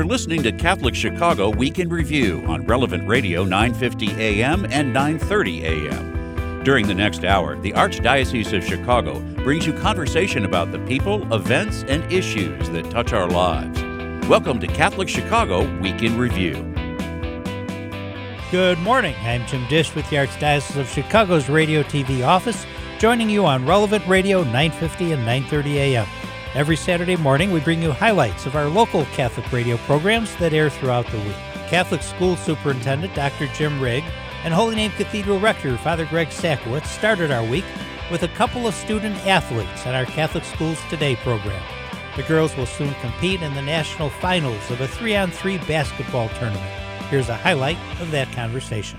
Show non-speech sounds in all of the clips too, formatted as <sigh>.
You're listening to Catholic Chicago Week in Review on Relevant Radio 950 AM and 930 AM. During the next hour, the Archdiocese of Chicago brings you conversation about the people, events, and issues that touch our lives. Welcome to Catholic Chicago Week in Review. Good morning. I'm Jim Dish with the Archdiocese of Chicago's Radio TV office, joining you on Relevant Radio 950 and 930 AM. Every Saturday morning, we bring you highlights of our local Catholic radio programs that air throughout the week. Catholic School Superintendent Dr. Jim Rigg and Holy Name Cathedral Rector Father Greg Sakowicz started our week with a couple of student athletes on our Catholic Schools Today program. The girls will soon compete in the national finals of a three on three basketball tournament. Here's a highlight of that conversation.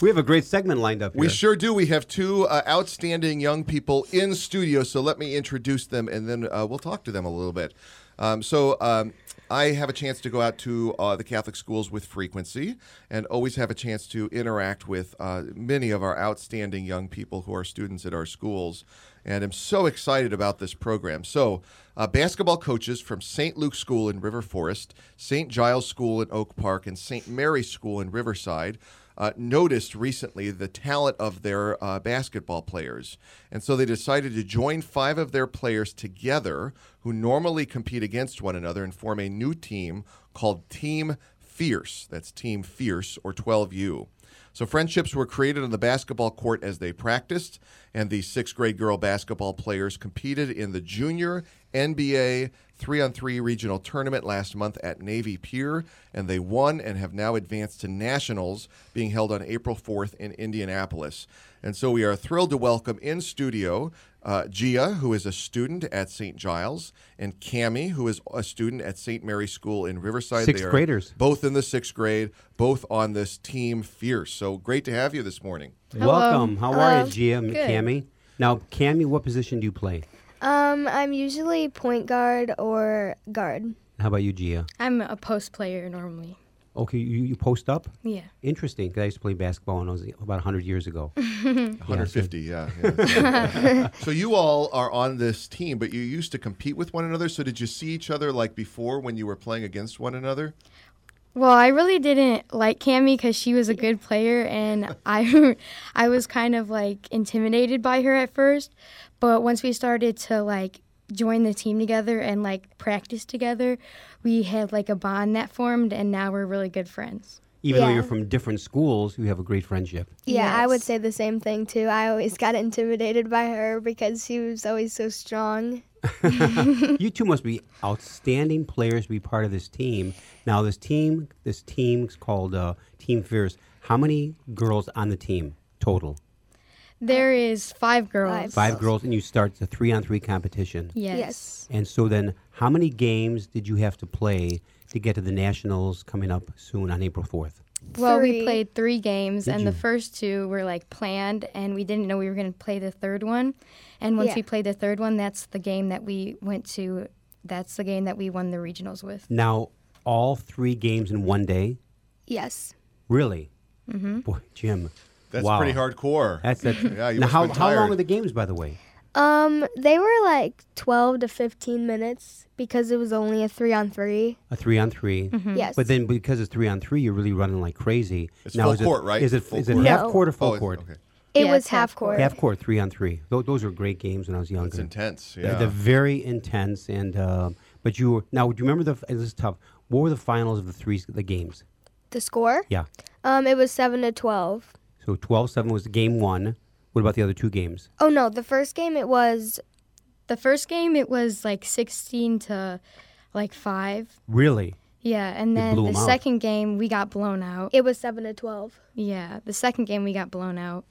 We have a great segment lined up here. We sure do. We have two uh, outstanding young people in studio, so let me introduce them and then uh, we'll talk to them a little bit. Um, so, um, I have a chance to go out to uh, the Catholic schools with frequency and always have a chance to interact with uh, many of our outstanding young people who are students at our schools. And I'm so excited about this program. So, uh, basketball coaches from St. Luke School in River Forest, St. Giles School in Oak Park, and St. Mary's School in Riverside uh, noticed recently the talent of their uh, basketball players. And so they decided to join five of their players together who normally compete against one another and form a new team called Team Fierce. That's Team Fierce or 12U. So friendships were created on the basketball court as they practiced, and the sixth grade girl basketball players competed in the junior NBA three on three regional tournament last month at Navy Pier, and they won and have now advanced to nationals being held on April 4th in Indianapolis. And so we are thrilled to welcome in studio uh, Gia, who is a student at St. Giles, and Cami, who is a student at St. Mary's School in Riverside. Sixth They are graders. Both in the sixth grade, both on this team Fierce. So great to have you this morning. Welcome. How are you, Gia, Good. Cami? Now, Cami, what position do you play? Um, I'm usually point guard or guard. How about you, Gia? I'm a post player normally. Okay, you, you post up? Yeah. Interesting, 'cause I used to play basketball when I was about 100 years ago. <laughs> 150, yeah. yeah. <laughs> so you all are on this team, but you used to compete with one another. So did you see each other like before when you were playing against one another? Well, I really didn't like Cami because she was a good player, and I, <laughs> I was kind of like intimidated by her at first. But once we started to like join the team together and like practice together, we had like a bond that formed, and now we're really good friends. Even though you're from different schools, you have a great friendship. Yeah, I would say the same thing too. I always got intimidated by her because she was always so strong. <laughs> you two must be outstanding players to be part of this team. Now, this team, this team's called uh, Team Fierce. How many girls on the team total? There is five girls. Five. Five girls, and you start the three-on-three competition. Yes. Yes. And so then, how many games did you have to play to get to the nationals coming up soon on April 4th? Well, we played three games, Did and you? the first two were like planned, and we didn't know we were going to play the third one. And once Yeah. we played the third one, that's the game that we went to. That's the game that we won the regionals with. Now, all three games in one day? Yes. Really? Mm-hmm. Boy, Jim. That's wow. pretty hardcore. That's that. <laughs> Yeah, you now, how, how long tired. are the games, by the way? Um, they were like 12 to 15 minutes because it was only a three on three. A three on 3 Yes. But then, because it's three on three, you're really running like crazy. It's now, full is it- court, right? Is it, Full is it court. half No. court or full Oh, court? okay. it Yeah, was half half court. Half court, three on three. Those, those are great games when I was younger. It's intense. They're, Yeah. they're very intense, and uh, but you were now. Do you remember the? This is tough. What were the finals of the three the games? The score? Yeah. Um, it was 7 to 12. So 12-7 was game one. What about the other two games? Oh no, the first game it was The first game it was like 16 to like 5. Really? Yeah, and then the the 'em out. second game we got blown out. it was 7 to 12. Yeah, the second game we got blown out.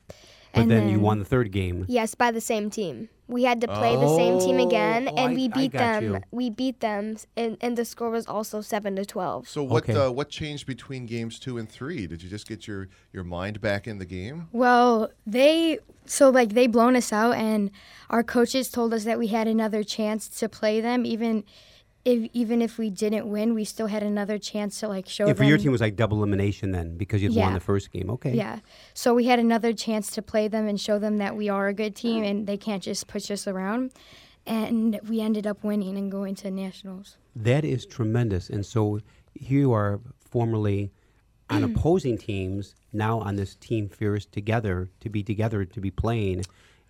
But and then, you won the third game. Yes, by the same team. We had to play the same team again, Oh, and I- we I beat got them. you. We beat them, and, and the score was also seven to twelve. so what Okay. uh, what changed between games two and three? Did you just get your, your mind back in the game? Well, they so like they blown us out, and our coaches told us that we had another chance to play them, even if even if we didn't win, we still had another chance to like show Yeah, for them. your team it was like double elimination then because you'd won the first game. Okay. Yeah. So we had another chance to play them and show them that we are a good team and they can't just push us around. and we ended up winning and going to nationals. That is tremendous. And so here you are formerly on <clears throat> opposing teams, now on this team fierce together to be together to be playing,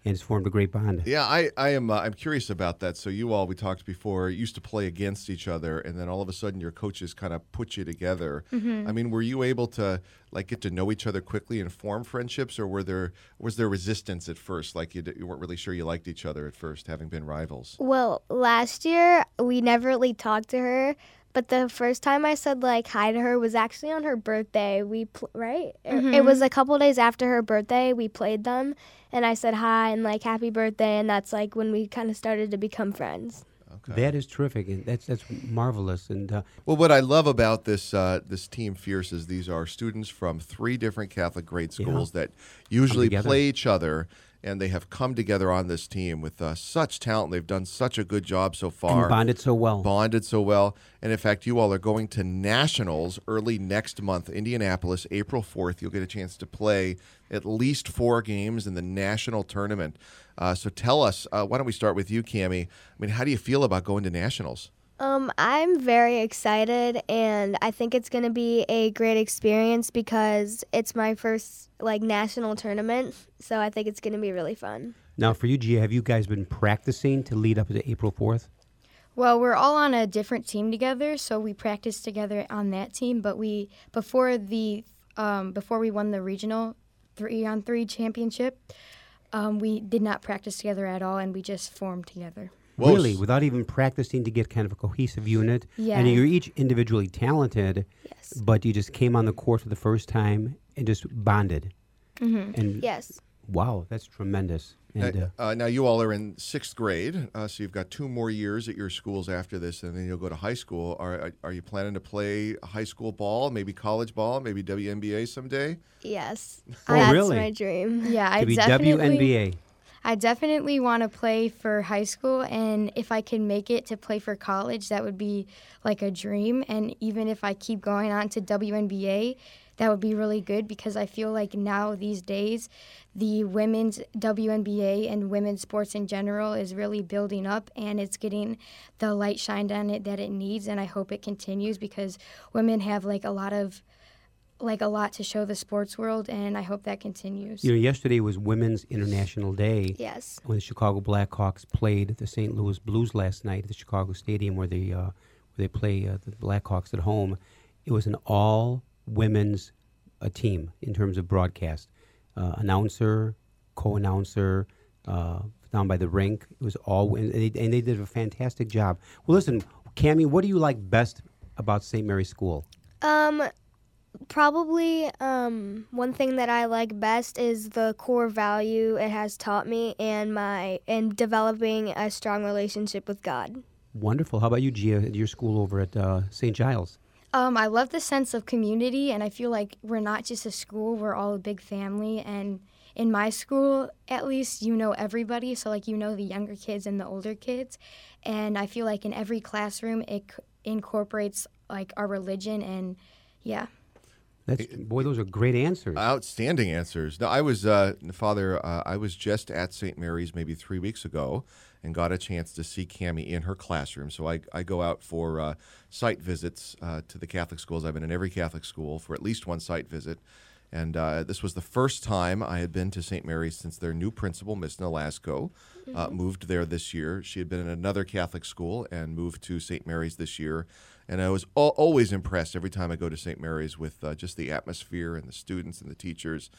and it's formed a great bond. Yeah, I, I am. Uh, I'm curious about that. So you all, we talked before, used to play against each other, and then all of a sudden your coaches kind of put you together. I mean, were you able to like get to know each other quickly and form friendships, or were there was there resistance at first? Like you, d- you weren't really sure you liked each other at first, having been rivals. Well, last year we never really talked to her, but the first time I said like hi to her was actually on her birthday. We pl- right? It- It was a couple days after her birthday. We played them, and I said hi and like happy birthday, and that's like when we kind of started to become friends. Okay. That is terrific, and that's that's marvelous. And uh, Well, what I love about this uh, this team Fierce is these are students from three different Catholic grade Yeah. schools that usually play each other, and they have come together on this team with uh, such talent. They've done such a good job so far. and bonded so well. bonded so well. And in fact, you all are going to nationals early next month, Indianapolis, April 4th. You'll get a chance to play at least four games in the national tournament. Uh, so tell us, uh, why don't we start with you, Cami? I mean, how do you feel about going to nationals? Um, I'm very excited, and I think it's gonna be a great experience because it's my first like national tournament. So I think it's gonna be really fun. Now, for you, Gia, have you guys been practicing to lead up to April fourth? Well, we're all on a different team together, so we practiced together on that team. But we before the um, before we won the regional three on three championship, um, we did not practice together at all, and we just formed together. Well, really, without even practicing to get kind of a cohesive unit. Yeah. And you're each individually talented, Yes. but you just came on the court for the first time and just bonded. Mm-hmm. And Yes. wow, that's tremendous. And uh, Uh, now, you all are in sixth grade, uh, so you've got two more years at your schools after this, and then you'll go to high school. Are, are you planning to play high school ball, maybe college ball, maybe WNBA someday? Yes. Oh, That's really? my dream. Yeah, I to be <laughs> definitely WNBA. I definitely want to play for high school, and if I can make it to play for college, that would be like a dream. And even if I keep going on to WNBA, that would be really good because I feel like now these days, the women's WNBA and women's sports in general is really building up, and it's getting the light shined on it that it needs. And I hope it continues because women have like a lot of like a lot to show the sports world, and I hope that continues. You know, yesterday was Women's International Day. Yes. when the Chicago Blackhawks played the St. Louis Blues last night at the Chicago Stadium, where they uh, where they play uh, the Blackhawks at home, it was an all women's uh, team in terms of broadcast. Uh, announcer, co-announcer, uh, down by the rink. It was all, and they, and they did a fantastic job. Well, listen, Cami, what do you like best about St. Mary's School? Um, probably um one thing that I like best is the core value it has taught me and my and developing a strong relationship with God. Wonderful. How about you, Gia, at your school over at uh, St. Giles? Um, I love the sense of community, and I feel like we're not just a school; we're all a big family. And in my school, at least, you know everybody. So, like, you know the younger kids and the older kids. And I feel like in every classroom, it c- incorporates like our religion, and yeah. That's boy, those are great answers. Outstanding answers. Now, I was, uh, Father, uh, I was just at St. Mary's maybe three weeks ago and got a chance to see Cami in her classroom. So I, I go out for uh, site visits uh, to the Catholic schools. I've been in every Catholic school for at least one site visit. And uh, this was the first time I had been to St. Mary's since their new principal, Miss Nolasco, uh, moved there this year. She had been in another Catholic school and moved to St. Mary's this year. And I was al- always impressed every time I go to St. Mary's with uh, just the atmosphere and the students and the teachers.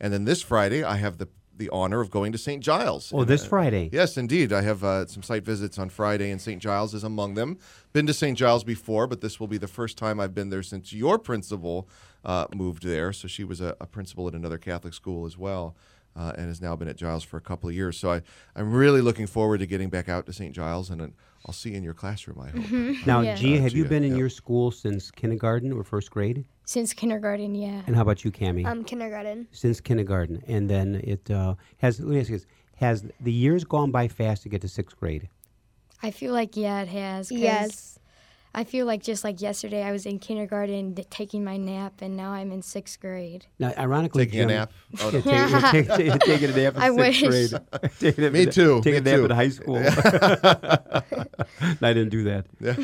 And then this Friday, I have the the honor of going to St. Giles. oh, this uh, Friday. Yes, indeed. I have uh, some site visits on Friday, and St. Giles is among them. Been to St. Giles before, but this will be the first time I've been there since your principal uh, moved there. So she was a, a principal at another Catholic school as well. Uh, and has now been at Giles for a couple of years. So I, I'm really looking forward to getting back out to St. Giles, and uh, I'll see you in your classroom, I hope. Now, Yeah. Gia, have you been in yeah. your school since kindergarten or first grade? Since kindergarten, yeah. And how about you, Cami? Um, kindergarten. since kindergarten, and then it uh, has. Let me ask you this: Has the years gone by fast to get to sixth grade? I feel like yeah, it has. Yes. I feel like just like yesterday, I was in kindergarten d- taking my nap, and now I'm in sixth grade. Now, ironically, Taking a nap. Oh, <laughs> Yeah, take- take- take- taking a nap in <laughs> I sixth wish. grade. <laughs> Taking a- Me too, Taking me a nap too. in high school. I didn't do that. Yeah.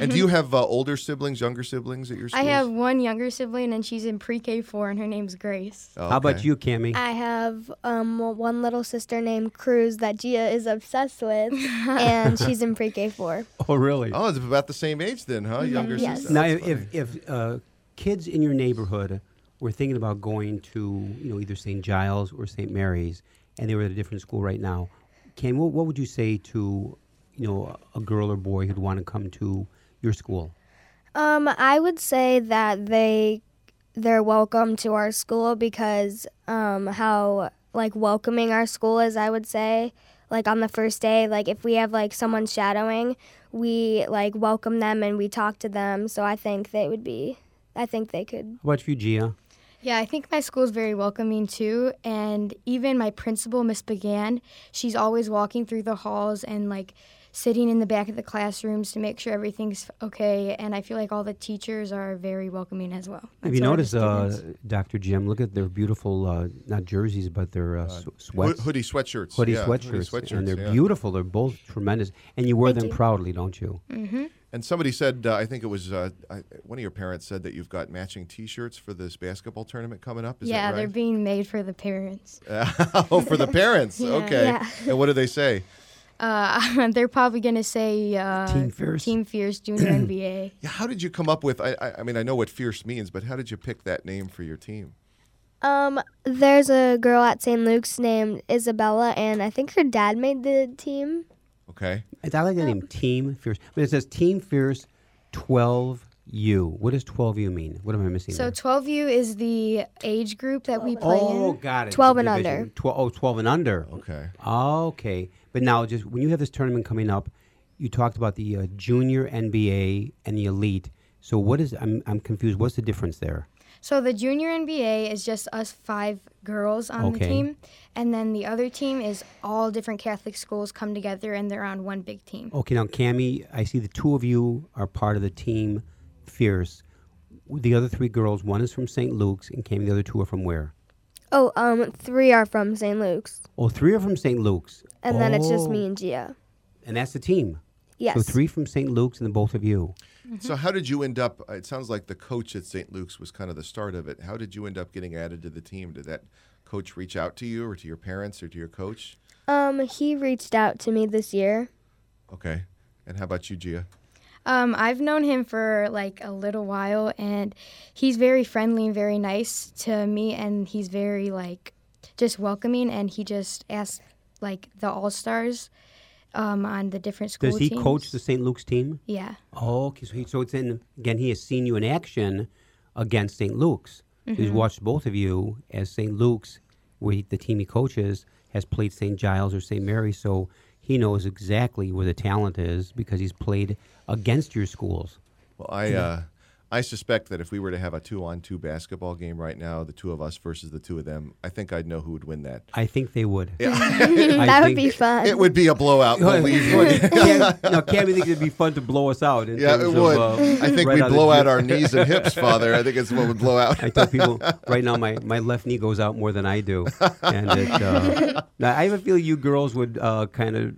and do you have uh, older siblings, younger siblings at your school? I have one younger sibling, and she's in pre-K four, and her name's Grace. How about you, Cami? I have um, one little sister named Cruz that Gia is obsessed with, and she's in pre-K four. oh, really? Oh, it's about the same age then, huh? Younger Yes. sister. Now, That's if, if, if uh, kids in your neighborhood were thinking about going to, you know, either St. Giles or St. Mary's, and they were at a different school right now, Cam, what, what would you say to, you know, a girl or boy who'd want to come to your school? Um, I would say that they they're welcome to our school because um, how like welcoming our school is. I would say like on the first day, like if we have like someone shadowing, we like welcome them and we talk to them. So I think they would be. I think they could. How about you, Gia? Yeah, I think my school is very welcoming too, and even my principal, Miss Began, she's always walking through the halls and like sitting in the back of the classrooms to make sure everything's okay. And I feel like all the teachers are very welcoming as well. Have you so are the noticed, uh. Dr. Jim? Look at their beautiful, uh, not jerseys, but their uh, sw- Ho- sweats, hoodie sweatshirts. hoodie yeah, sweatshirts, hoodie and they're yeah. beautiful. They're both tremendous, and you wear Thank them you. proudly, don't you? Mm-hmm. And somebody said, uh, I think it was uh, I, one of your parents said that you've got matching T-shirts for this basketball tournament coming up. Is yeah, that they're being made for the parents. <laughs> oh, for the parents. <laughs> okay. Yeah. And what do they say? Uh, <laughs> they're probably gonna say uh, Team Fierce? Team Fierce Junior <clears throat> NBA. Yeah. How did you come up with? I, I, I mean, I know what fierce means, but how did you pick that name for your team? Um, there's a girl at St. Luke's named Isabella, and I think her dad made the team. Okay. I like the name Team Fierce. But it says Team Fierce 12U. What does 12U mean? What am I missing? So there? 12U is the age group that we play oh, in. got it. 12 and division. under. Tw- oh, 12 and under. Okay. Okay. But now, just when you have this tournament coming up, you talked about the uh, junior NBA and the elite. So what is? I'm I'm confused. What's the difference there? So the junior NBA is just us five girls on Okay. the team, and then the other team is all different Catholic schools come together and they're on one big team. Okay, now Cami, I see the two of you are part of the team Fierce. The other three girls, one is from St. Luke's, and came the other two are from where? Oh, um, three are from St. Luke's, Oh, three are from St. Luke's. and then it's just Oh. me and Gia. And that's the team. Yes. So three from St. Luke's and then both of you. So how did you end up? It sounds like the coach at St. Luke's was kind of the start of it. How did you end up getting added to the team? Did that coach reach out to you, or to your parents, or to your coach? Um, he reached out to me this year. Okay. And how about you, Gia? Um, I've known him for like a little while, and he's very friendly and very nice to me, and he's very like just welcoming, and he just asked like the all stars um, on the different school Does he teams. coach the St. Luke's team? Yeah. Oh, okay. So, he, so it's in, again, he has seen you in action against St. Luke's. So He's watched both of you as St. Luke's, where he, the team he coaches, has played St. Giles or St. Mary's. So he knows exactly where the talent is because he's played against your schools. Well, I uh, I suspect that if we were to have a two-on-two basketball game right now, the two of us versus the two of them, I think I'd know who would win that. I think they would. Yeah. <laughs> that would be fun. It would be a blowout. Believe me. <laughs> Cam, no, Cami thinks it'd be fun to blow us out. in Yeah, it terms of, would. uh, I think right we'd out blow out our knees and hips, <laughs> Father. I think it's what would blow out. I tell people right now my, my left knee goes out more than I do, and it, uh, I have a feeling you girls would uh, kind of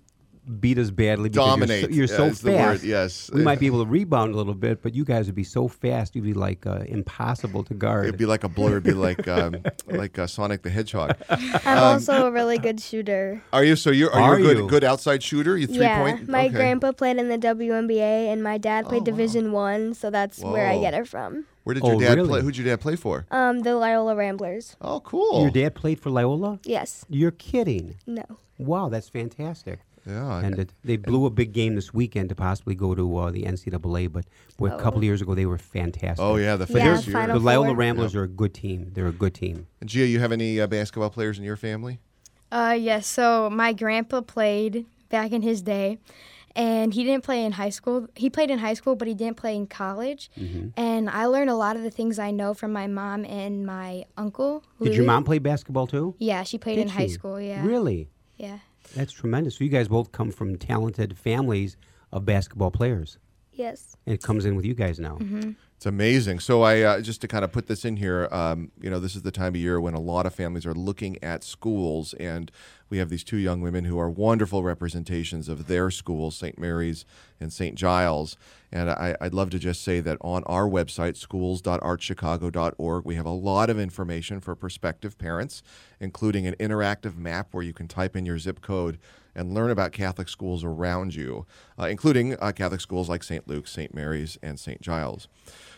beat us badly because Dominate, You're so, you're is so the word, fast. yes. we might be able to rebound a little bit, but you guys would be so fast. You'd be like uh, impossible to guard. It'd be like a blur. It'd be like um, <laughs> like uh, Sonic the Hedgehog. I'm also a really good shooter. Are you? So you're are, Are you a good you? good outside shooter? You three yeah, point. my okay. grandpa played in the WNBA, and my dad played Oh, wow. Division One, so that's where I get it from. Where did Oh, your dad really? play? Who'd your dad play for? Um, the Loyola Ramblers. Oh, cool. Your dad played for Loyola. Yes. You're kidding. No. Wow, that's fantastic. Yeah. And it, they blew a big game this weekend to possibly go to uh, the NCAA, but boy, a couple of years ago they were fantastic. oh yeah, the Yeah, year. Final The Loyola Four. Ramblers are a good team. They're a good team. And Gia, you have any uh, basketball players in your family? Uh, yes. So my grandpa played back in his day, and he didn't play in high school. He played in high school, but he didn't play in college. Mm-hmm. And I learned a lot of the things I know from my mom and my uncle. Did your mom play basketball too? Yeah, she played Did in high school. Yeah. Really? Yeah. That's tremendous. So you guys both come from talented families of basketball players. Yes. And it comes in with you guys now. Mm-hmm. It's amazing. So I uh, just to kind of put this in here, um, you know, this is the time of year when a lot of families are looking at schools, and we have these two young women who are wonderful representations of their schools, St. Mary's and St. Giles. And I, I'd love to just say that on our website, schools.archchicago.org, we have a lot of information for prospective parents, including an interactive map where you can type in your zip code and learn about Catholic schools around you, uh, including uh, Catholic schools like St. Luke's, St. Mary's, and St. Giles.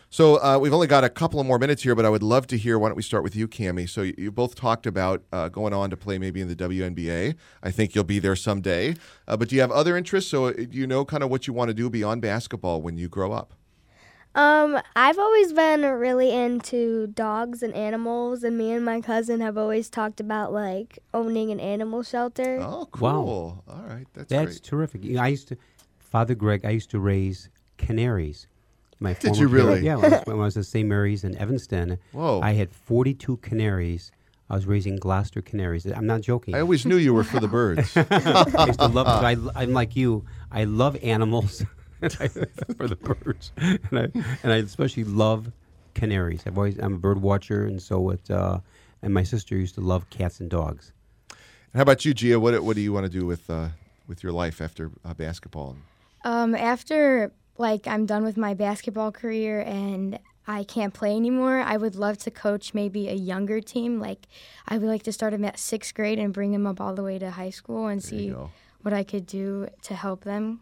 So uh, we've only got a couple of more minutes here, but I would love to hear. Why don't we start with you, Cami? So you, you both talked about uh, going on to play maybe in the WNBA. I think you'll be there someday. Uh, but do you have other interests? So uh, do you know kind of what you want to do beyond basketball when you grow up? Um, I've always been really into dogs and animals, and me and my cousin have always talked about like owning an animal shelter. Oh, Wow. cool. All right, that's, That's great. terrific. You know, I used to, Father Greg, I used to raise canaries. My Did you care- really? Yeah, when I, was, when I was at St. Mary's in Evanston. Whoa. I had 42 canaries. I was raising Gloucester canaries. I'm not joking. I always knew you were for the <laughs> birds. I used to love. so I, <laughs> I'm like you. I love animals <laughs> <laughs> for the birds, and I and I especially love canaries. I've always I'm a bird watcher, and so it. Uh, and my sister used to love cats and dogs. How about you, Gia? What what do you want to do with uh, with your life after uh, basketball? Um, after like I'm done with my basketball career and I can't play anymore, I would love to coach maybe a younger team. Like I would like to start them at sixth grade and bring them up all the way to high school and There see what I could do to help them.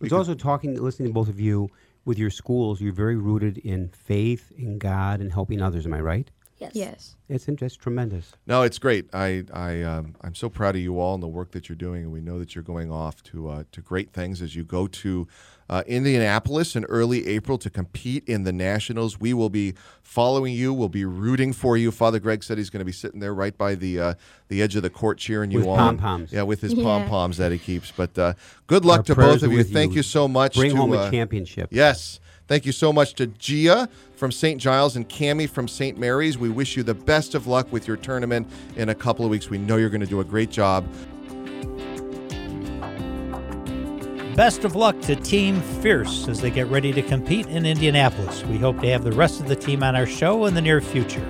I was also talking, listening to both of you with your schools. You're very rooted in faith, in God, and helping others. Am I right? Yes. Yes. It's that's tremendous. No, it's great. I I um, I'm so proud of you all and the work that you're doing, and we know that you're going off to uh, to great things as you go to uh, Indianapolis in early April to compete in the Nationals. We will be following you. We'll be rooting for you. Father Greg said he's going to be sitting there right by the uh, the edge of the court cheering you With on. pom-poms. Yeah, with his Yeah. pom poms that he keeps. But uh, good luck Our to both of you. Thank you. you so much. Bring to, home uh, a championship. Yes. Thank you so much to Gia from St. Giles and Cami from St. Mary's. We wish you the best of luck with your tournament in a couple of weeks. We know you're going to do a great job. Best of luck to Team Fierce as they get ready to compete in Indianapolis. We hope to have the rest of the team on our show in the near future.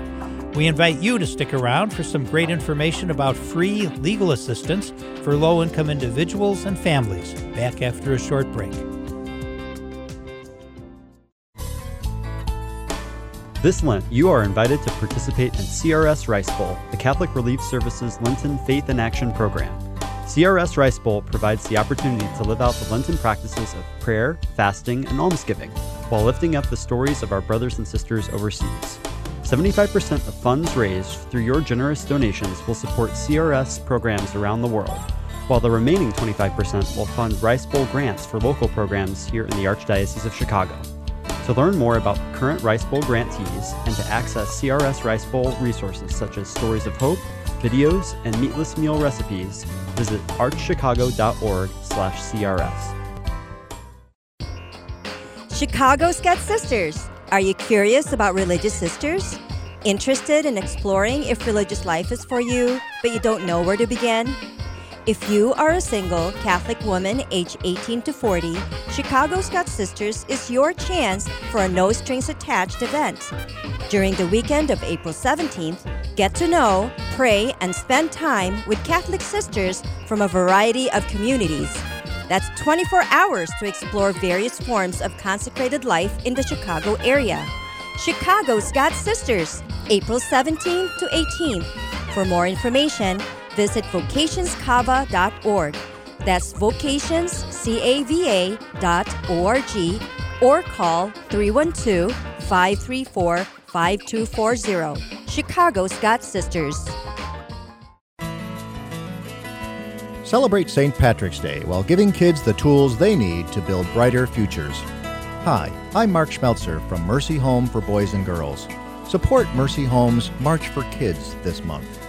We invite you to stick around for some great information about free legal assistance for low income individuals and families. Back after a short break. This Lent, you are invited to participate in CRS Rice Bowl, the Catholic Relief Services Lenten Faith in Action program. CRS Rice Bowl provides the opportunity to live out the Lenten practices of prayer, fasting, and almsgiving while lifting up the stories of our brothers and sisters overseas. 75% of funds raised through your generous donations will support CRS programs around the world, while the remaining 25% will fund Rice Bowl grants for local programs here in the Archdiocese of Chicago. To learn more about current Rice Bowl grantees and to access CRS Rice Bowl resources such as stories of hope, videos, and meatless meal recipes, visit archchicago.org/crs. Chicago Scout Sisters. Are you curious about religious sisters? Interested in exploring if religious life is for you, but you don't know where to begin? If you are a single Catholic woman aged 18 to 40, Chicago Scout Sisters is your chance for a no strings attached event. During the weekend of April 17th, get to know, pray, and spend time with Catholic sisters from a variety of communities. That's 24 hours to explore various forms of consecrated life in the Chicago area. Chicago Scout Sisters, April 17th to 18th. For more information, visit vocationscava.org. That's vocationscava.org or call 312 534 5240. Chicago Scout Sisters. Celebrate St. Patrick's Day while giving kids the tools they need to build brighter futures. Hi, I'm Mark Schmeltzer from Mercy Home for Boys and Girls. Support Mercy Home's March for Kids this month.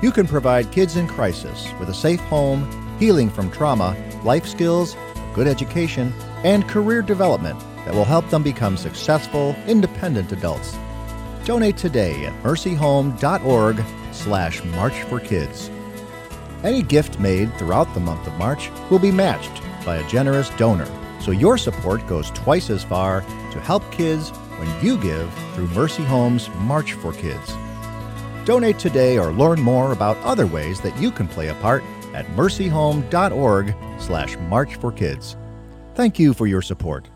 You can provide kids in crisis with a safe home, healing from trauma, life skills, good education, and career development that will help them become successful, independent adults. Donate today at mercyhome.org slash March for Kids. Any gift made throughout the month of March will be matched by a generous donor. so your support goes twice as far to help kids when you give through Mercy Homes March for Kids. Donate today or learn more about other ways that you can play a part at mercyhome.org slash march for kids. Thank you for your support.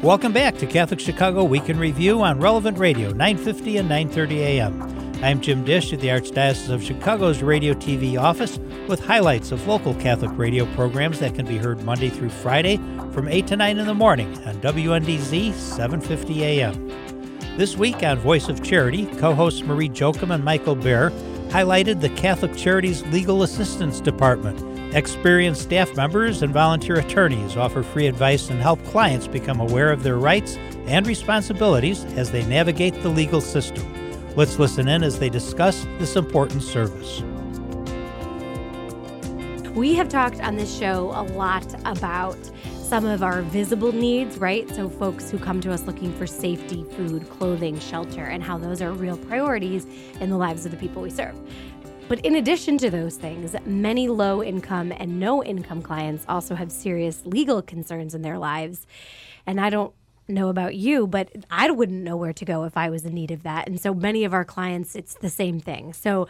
Welcome back to Catholic Chicago Week in Review on Relevant Radio, 950 and 930 a.m. I'm Jim Dish at the Archdiocese of Chicago's Radio TV office with highlights of local Catholic radio programs that can be heard Monday through Friday from 8 to 9 in the morning on WNDZ 750 a.m. This week on Voice of Charity, co-hosts Marie Jokum and Michael Bear highlighted the Catholic Charities Legal Assistance Department Experienced staff members and volunteer attorneys offer free advice and help clients become aware of their rights and responsibilities as they navigate the legal system. Let's listen in as they discuss this important service. We have talked on this show a lot about some of our visible needs, right? So, folks who come to us looking for safety, food, clothing, shelter, and how those are real priorities in the lives of the people we serve. But in addition to those things, many low income and no income clients also have serious legal concerns in their lives. And I don't know about you, but I wouldn't know where to go if I was in need of that. And so many of our clients, it's the same thing. So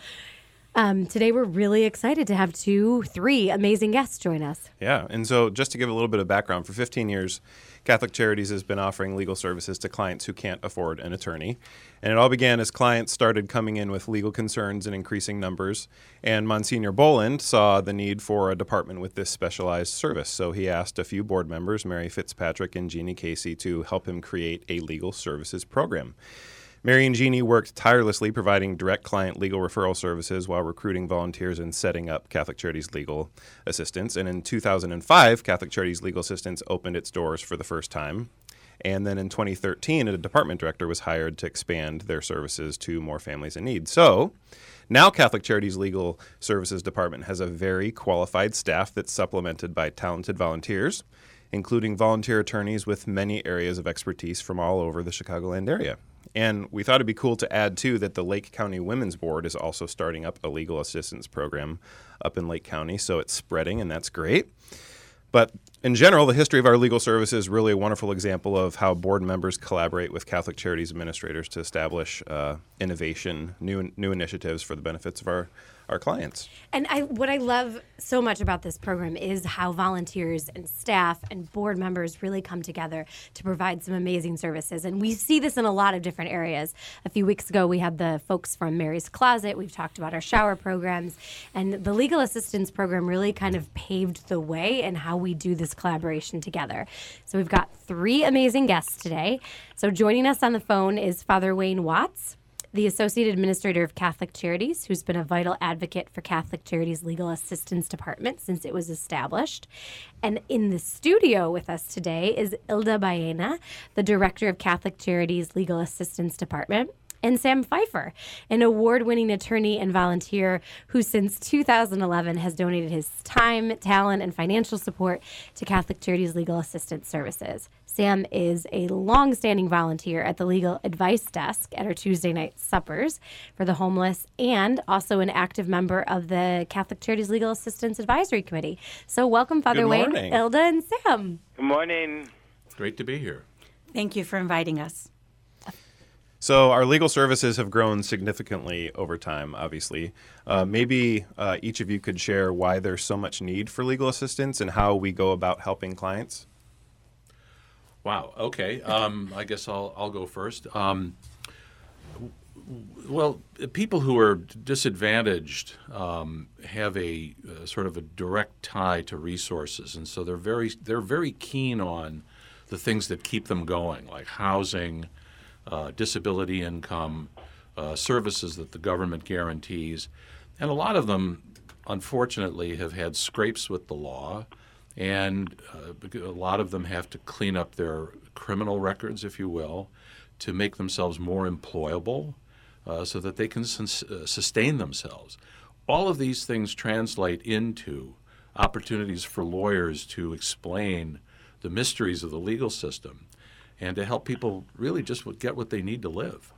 um, today we're really excited to have two, three amazing guests join us. Yeah. And so just to give a little bit of background, for 15 years, Catholic Charities has been offering legal services to clients who can't afford an attorney. And it all began as clients started coming in with legal concerns in increasing numbers. And Monsignor Boland saw the need for a department with this specialized service. So he asked a few board members, Mary Fitzpatrick and Jeannie Casey, to help him create a legal services program. Mary and Jeannie worked tirelessly providing direct client legal referral services while recruiting volunteers and setting up Catholic Charities Legal Assistance. And in 2005, Catholic Charities Legal Assistance opened its doors for the first time. And then in 2013, a department director was hired to expand their services to more families in need. So now Catholic Charities Legal Services Department has a very qualified staff that's supplemented by talented volunteers, including volunteer attorneys with many areas of expertise from all over the Chicagoland area. And we thought it'd be cool to add too that the Lake County Women's Board is also starting up a legal assistance program up in Lake County, so it's spreading, and that's great. But in general, the history of our legal service is really a wonderful example of how board members collaborate with Catholic Charities administrators to establish uh, innovation, new new initiatives for the benefits of our our clients. And I, what I love so much about this program is how volunteers and staff and board members really come together to provide some amazing services. And we see this in a lot of different areas. A few weeks ago, we had the folks from Mary's Closet. We've talked about our shower programs. And the legal assistance program really kind of paved the way in how we do this collaboration together. So we've got three amazing guests today. So joining us on the phone is Father Wayne Watts the Associate Administrator of Catholic Charities, who's been a vital advocate for Catholic Charities Legal Assistance Department since it was established. And in the studio with us today is Ilda Baena, the Director of Catholic Charities Legal Assistance Department and Sam Pfeiffer, an award winning attorney and volunteer who since 2011 has donated his time, talent, and financial support to Catholic Charities Legal Assistance Services. Sam is a long-standing volunteer at the legal advice desk at our Tuesday night suppers for the homeless and also an active member of the Catholic Charities Legal Assistance Advisory Committee. So welcome, Father Wayne, Ilda, and Sam. Good morning. Great to be here. Thank you for inviting us. So our legal services have grown significantly over time. Obviously, uh, maybe uh, each of you could share why there's so much need for legal assistance and how we go about helping clients. Wow. Okay. Um, I guess I'll I'll go first. Um, well, people who are disadvantaged um, have a uh, sort of a direct tie to resources, and so they're very they're very keen on the things that keep them going, like housing, uh, disability income, uh, services that the government guarantees, and a lot of them, unfortunately, have had scrapes with the law. And uh, a lot of them have to clean up their criminal records, if you will, to make themselves more employable uh, so that they can sus- uh, sustain themselves. All of these things translate into opportunities for lawyers to explain the mysteries of the legal system and to help people really just get what they need to live.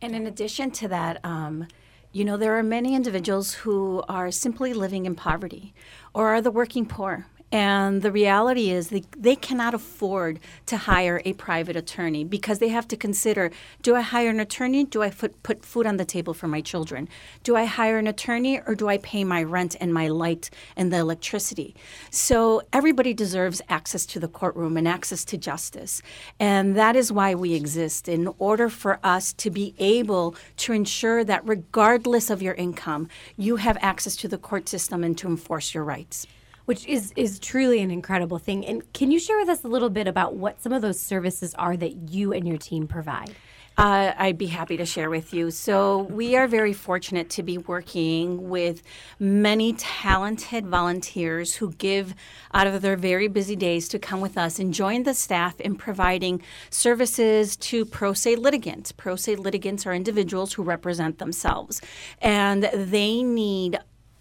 And in addition to that, um, You know, there are many individuals who are simply living in poverty or are the working poor. And the reality is they, they cannot afford to hire a private attorney because they have to consider do I hire an attorney? Do I put, put food on the table for my children? Do I hire an attorney or do I pay my rent and my light and the electricity? So everybody deserves access to the courtroom and access to justice. And that is why we exist in order for us to be able to ensure that regardless of your income, you have access to the court system and to enforce your rights which is is truly an incredible thing. And can you share with us a little bit about what some of those services are that you and your team provide? Uh, I'd be happy to share with you. So, we are very fortunate to be working with many talented volunteers who give out of their very busy days to come with us and join the staff in providing services to pro se litigants. Pro se litigants are individuals who represent themselves, and they need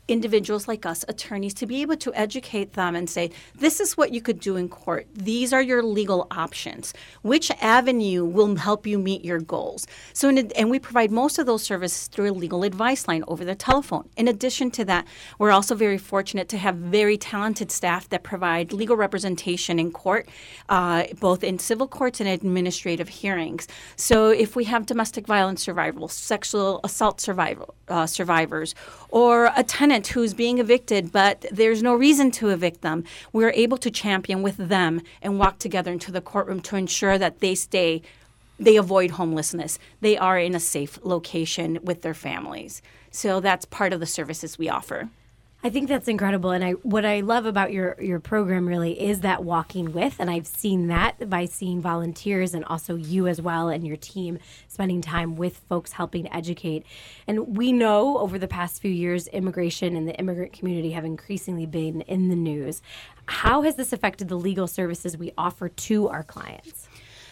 individuals like us, attorneys, to be able to educate them and say, this is what you could do in court. These are your legal options. Which avenue will help you meet your goals? So, in, and we provide most of those services through a legal advice line over the telephone. In addition to that, we're also very fortunate to have very talented staff that provide legal representation in court, uh, both in civil courts and administrative hearings. So, if we have domestic violence survivors, sexual assault survivor, uh, survivors, or a tenant who's being evicted, but there's no reason to evict them, we're able to champion with them and walk together into the courtroom to ensure that they stay they avoid homelessness. They are in a safe location with their families. So that's part of the services we offer. I think that's incredible, and I what I love about your your program really is that walking with, and I've seen that by seeing volunteers and also you as well and your team spending time with folks helping educate. And we know over the past few years, immigration and the immigrant community have increasingly been in the news. How has this affected the legal services we offer to our clients?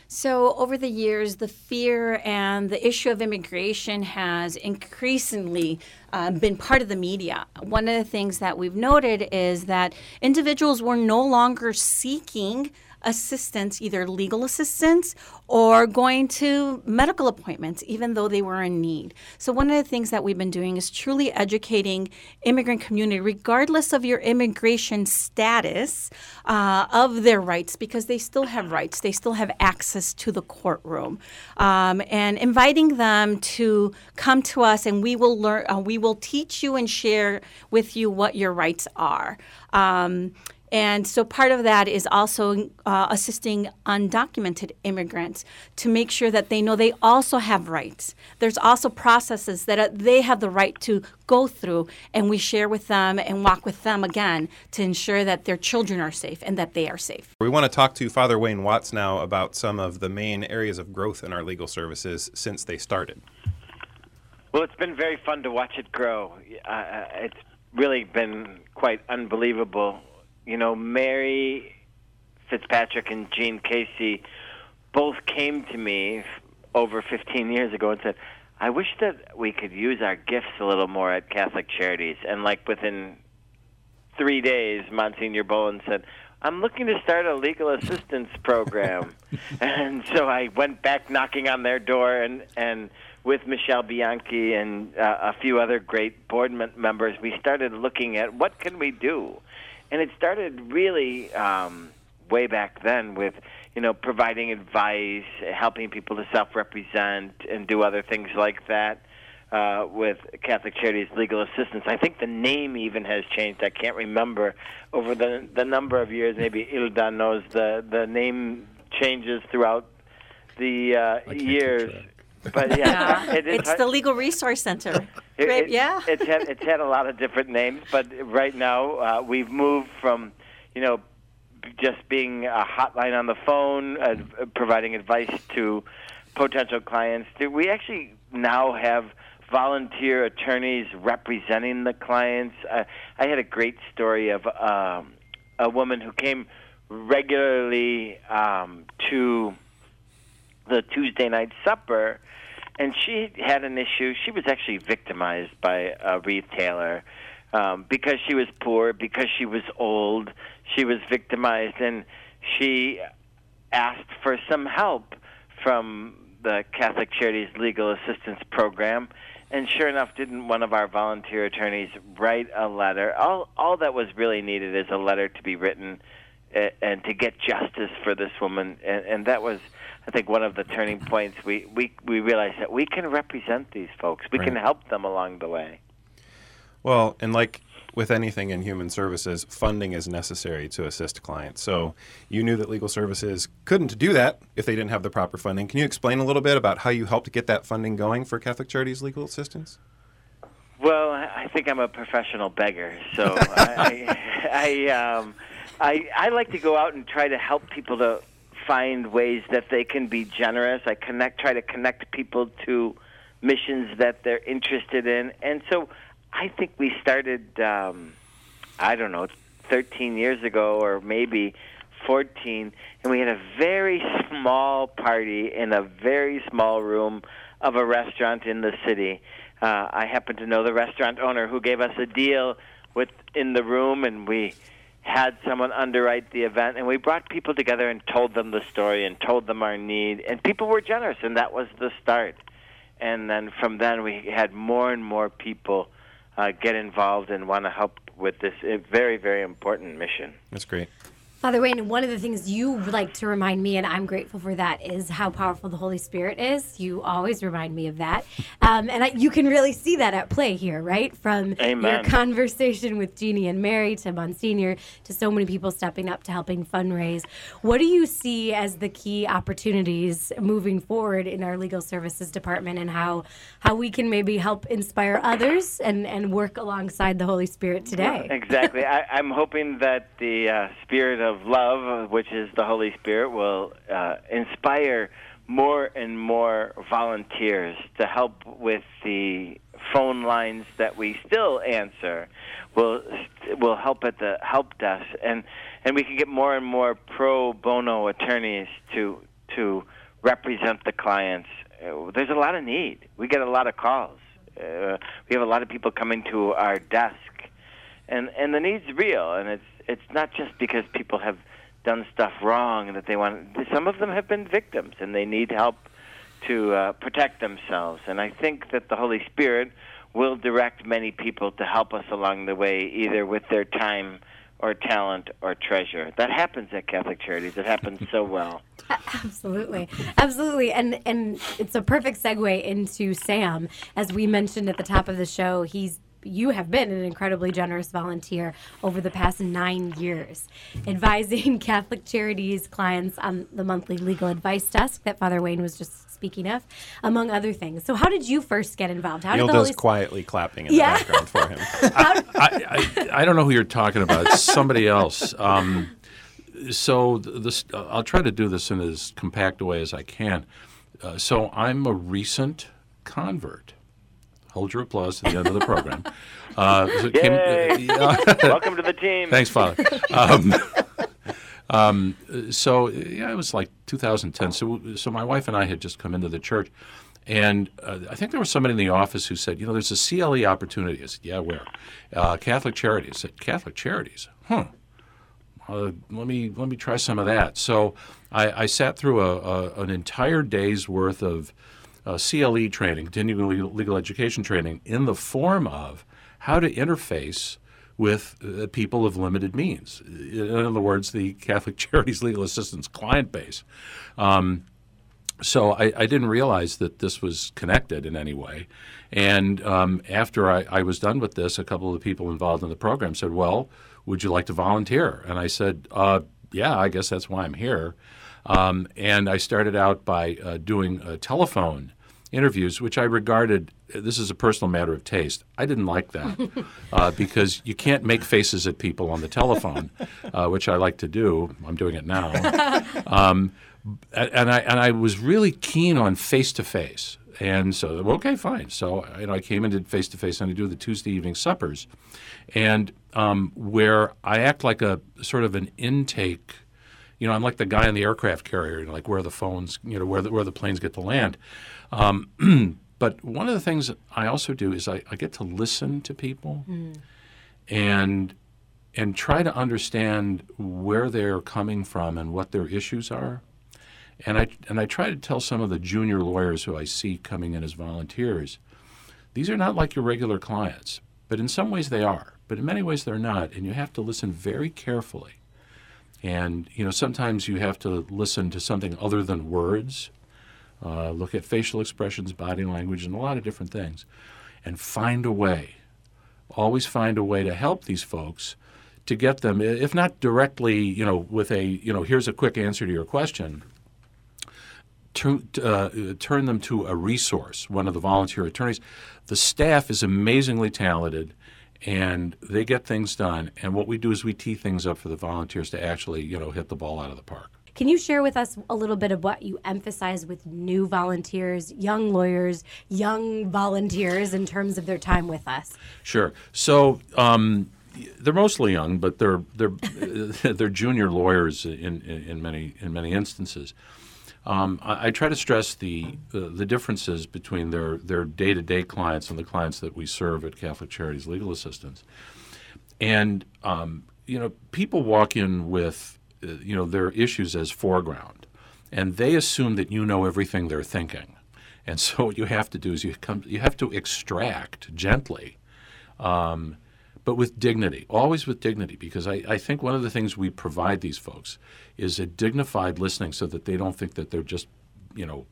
So, over the years, the fear and the issue of immigration has increasingly uh, been part of the media. One of the things that we've noted is that individuals were no longer seeking assistance, either legal assistance or going to medical appointments, even though they were in need. So, one of the things that we've been doing is truly educating immigrant community, regardless of your immigration status, uh, of their rights, because they still have rights. They still have access to the courtroom, um, and inviting them to come to us, and we will learn. Uh, we will teach you and share with you what your rights are. Um, and so part of that is also uh, assisting undocumented immigrants to make sure that they know they also have rights. There's also processes that uh, they have the right to go through, and we share with them and walk with them again to ensure that their children are safe and that they are safe. We want to talk to Father Wayne Watts now about some of the main areas of growth in our legal services since they started. Well, it's been very fun to watch it grow. Uh, it's really been quite unbelievable you know, Mary Fitzpatrick and Jean Casey both came to me over 15 years ago and said, I wish that we could use our gifts a little more at Catholic Charities. And like within three days, Monsignor Boland said, I'm looking to start a legal assistance program. <laughs> and so I went back knocking on their door and, and with Michelle Bianchi and uh, a few other great board members, we started looking at what can we do and it started really um, way back then with you know providing advice, helping people to self-represent, and do other things like that. Uh, with Catholic Charities Legal Assistance. I think the name even has changed. I can't remember over the the number of years. Maybe Ilda knows the the name changes throughout the uh, years. But yeah, yeah. It, it's the Legal Resource Center. It, it, yeah, it's had it's had a lot of different names, but right now uh, we've moved from, you know, just being a hotline on the phone, uh, providing advice to potential clients. We actually now have volunteer attorneys representing the clients. Uh, I had a great story of um, a woman who came regularly um, to the Tuesday night supper and she had an issue. She was actually victimized by a retailer um, because she was poor, because she was old. She was victimized, and she asked for some help from the Catholic Charities Legal Assistance Program. and sure enough, didn't one of our volunteer attorneys write a letter? All all that was really needed is a letter to be written uh, and to get justice for this woman, and, and that was. I think one of the turning points we, we, we realized that we can represent these folks. We Right. can help them along the way. Well, and like with anything in human services, funding is necessary to assist clients. So you knew that legal services couldn't do that if they didn't have the proper funding. Can you explain a little bit about how you helped get that funding going for Catholic Charities Legal Assistance? Well, I I think I'm a professional beggar, so <laughs> I, I, um, I, I like to go out and try to help people to find ways that they can be generous. I connect, try to connect people to missions that they're interested in, and so I think we started. Um, I don't know, 13 years ago, or maybe 14, and we had a very small party in a very small room of a restaurant in the city. Uh, I happen to know the restaurant owner who gave us a deal with in the room, and we had someone underwrite the event, and we brought people together and told them the story and told them our need, and people were generous, and that was the start. And then from then, we had more and more people uh, get involved and want to help with this uh, very, very important mission. That's great. Father Wayne, one of the things you like to remind me, and I'm grateful for that, is how powerful the Holy Spirit is. You always remind me of that. Um, and I, you can really see that at play here, right? From your conversation with Jeannie and Mary to Monsignor to so many people stepping up to helping fundraise. What do you see as the key opportunities moving forward in our legal services department and how, how we can maybe help inspire others and, and work alongside the Holy Spirit today? Exactly. I, I'm hoping that the uh, spirit of love, which is the Holy Spirit, will uh, inspire more and more volunteers to help with the phone lines that we still answer. Will will help at the help desk, and and we can get more and more pro bono attorneys to to represent the clients. Uh, There's a lot of need. We get a lot of calls. Uh, we have a lot of people coming to our desk and and the need's real and it's it's not just because people have done stuff wrong that they want some of them have been victims and they need help to uh, protect themselves. And i think that the holy spirit will direct many people to help us along the way either with their time or talent or treasure. That happens at catholic charities. It happens so <laughs> well. Absolutely, absolutely, and and it's a perfect segue into Sam. As we mentioned at the top of the show, he's you have been an incredibly generous volunteer over the past nine years, <laughs> advising <laughs> Catholic Charities clients on the monthly legal advice desk that Father Wayne was just speaking of, among other things. So, how did you first get involved? How Neil did the does Holy quietly clapping in Yeah. the background for him. <laughs> I, I, I don't know who you're talking about. It's somebody else. Um, so this, I'll try to do this in as compact a way as I can. Uh, so I'm a recent convert. Hold your applause to the end of the program. <laughs> Uh, so came- Yay! <laughs> yeah. Welcome to the team. Thanks, Father. <laughs> Um, um, so yeah, it was like 2010. So so my wife and I had just come into the church, and uh, I think there was somebody in the office who said, you know, there's a CLE opportunity. I said, yeah, where? Uh, Catholic Charities. I said, Catholic Charities? Huh. Uh, let me let me try some of that. So I, I sat through a, a, an entire day's worth of uh, CLE training, continuing legal, education training, in the form of how to interface with uh, people of limited means. In other words, the Catholic <laughs> Charities Legal Assistance client base. Um, so I, I didn't realize that this was connected in any way. And um, after I, I was done with this, a couple of the people involved in the program said, "Well, would you like to volunteer?" And I said, uh, "Yeah, I guess that's why I'm here." Um, and I started out by uh, doing uh, telephone interviews, which I regarded. This is a personal matter of taste. I didn't like that <laughs> uh, because you can't make faces at people on the telephone, uh, which I like to do. I'm doing it now. <laughs> Um, and I and I was really keen on face to face. And so, okay, fine. So, you know, I came and did face to face, and I do the Tuesday evening suppers, and um, where I act like a sort of an intake. You know, I'm like the guy on the aircraft carrier, you know, like where the phones, you know, where the, where the planes get to land. Um, <clears throat> but one of the things I also do is I, I get to listen to people and and try to understand where they're coming from and what their issues are. And I and I try to tell some of the junior lawyers who I see coming in as volunteers these are not like your regular clients, but in some ways they are. But in many ways they're not, and you have to listen very carefully. And you know, sometimes you have to listen to something other than words. Uh, look at facial expressions, body language, and a lot of different things, and find a way. Always find a way to help these folks to get them, if not directly, you know, with a, you know, here's a quick answer to your question. To, uh, turn them to a resource, one of the volunteer attorneys. The staff is amazingly talented and they get things done. And what we do is we tee things up for the volunteers to actually, you know, hit the ball out of the park. Can you share with us a little bit of what you emphasize with new volunteers, young lawyers, young volunteers in terms of their time with us? Sure. So um, they're mostly young, but they're they're <laughs> they're junior lawyers in, in, in many in many instances. Um, I, I, try to stress the, the, the differences between their their day to day clients and the clients that we serve at Catholic Charities Legal Assistance. And um, you know, people walk in with uh, you know their issues as foreground, and they assume that you know everything they're thinking. And so what you have to do is you come you have to extract gently. Um, but with dignity, always with dignity, because I, I think one of the things we provide these folks is a dignified listening so that they don't think that they're just, you know,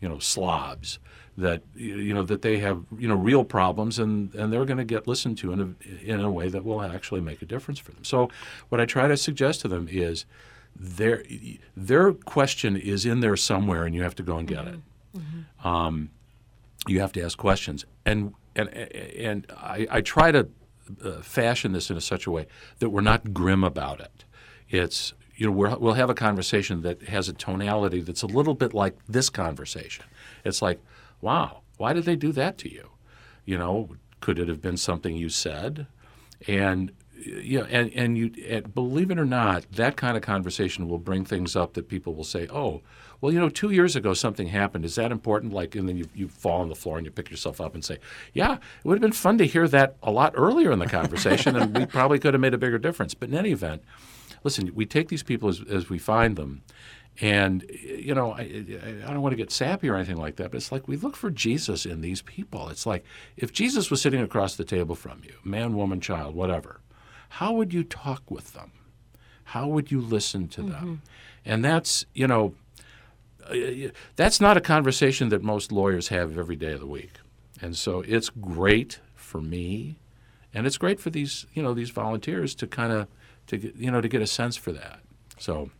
you know, slobs, that, you know, that they have, you know, real problems and, and they're going to get listened to in a, in a way that will actually make a difference for them. So what I try to suggest to them is their, their question is in there somewhere and you have to go and get it. Mm-hmm. Um, you have to ask questions. And, and, and I, I try to uh, fashion this in a such a way that we're not grim about it. It's you know we will have a conversation that has a tonality that's a little bit like this conversation. It's like, wow, why did they do that to you? You know, could it have been something you said? And you know, and and you and believe it or not, that kind of conversation will bring things up that people will say, oh well, you know, two years ago something happened. Is that important? Like, and then you, you fall on the floor and you pick yourself up and say, yeah, it would have been fun to hear that a lot earlier in the conversation, and we probably could have made a bigger difference. But in any event, listen, we take these people as, as we find them. And, you know, I, I don't want to get sappy or anything like that, but it's like we look for Jesus in these people. It's like if Jesus was sitting across the table from you, man, woman, child, whatever, how would you talk with them? How would you listen to them? Mm-hmm. And that's, you know, Uh, uh, that's not a conversation that most lawyers have every day of the week. And so it's great for me, and it's great for these you know these volunteers to kind of to you know to get a sense for that. So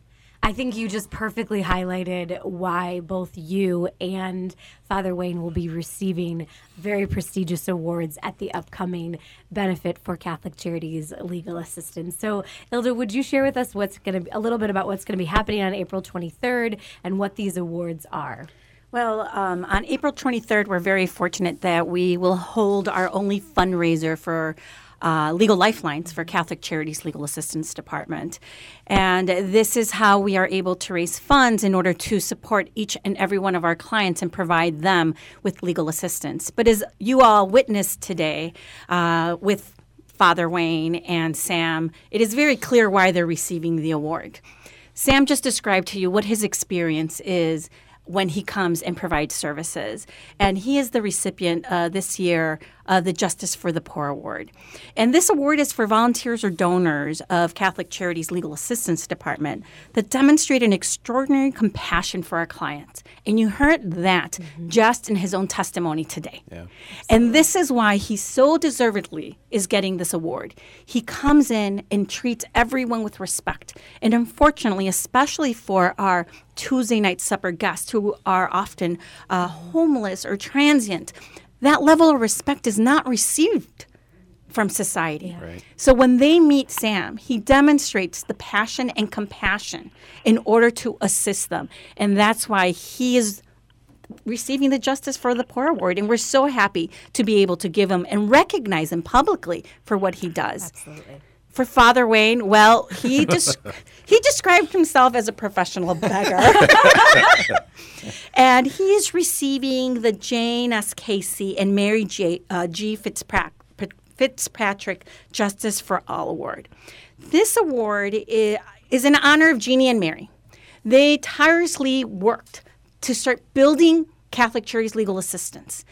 I think you just perfectly highlighted why both you and Father Wayne will be receiving very prestigious awards at the upcoming benefit for Catholic Charities Legal Assistance. So, Ilda, would you share with us what's going to a little bit about what's going to be happening on April 23rd and what these awards are? Well, um, on April 23rd, we're very fortunate that we will hold our only fundraiser for uh, legal lifelines for Catholic Charities Legal Assistance Department. And this is how we are able to raise funds in order to support each and every one of our clients and provide them with legal assistance. But as you all witnessed today uh, with Father Wayne and Sam, it is very clear why they're receiving the award. Sam just described to you what his experience is when he comes and provides services. And he is the recipient uh, this year uh, the Justice for the Poor Award. And this award is for volunteers or donors of Catholic Charities Legal Assistance Department that demonstrate an extraordinary compassion for our clients. And you heard that mm-hmm. just in his own testimony today. Yeah. And this is why he so deservedly is getting this award. He comes in and treats everyone with respect. And unfortunately, especially for our Tuesday night supper guests who are often uh, homeless or transient, that level of respect is not received from society. Yeah. Right. So when they meet Sam, he demonstrates the passion and compassion in order to assist them. And that's why he is receiving the Justice for the Poor Award. And we're so happy to be able to give him and recognize him publicly for what he does. Absolutely for Father Wayne, well, he <laughs> des- he described himself as a professional beggar, <laughs> and he is receiving the Jane S. Casey and Mary J. Uh, G. Fitzpatrick, Fitzpatrick Justice for All Award. This award is, is in honor of Jeannie and Mary. They tirelessly worked to start building Catholic Charities Legal Assistance.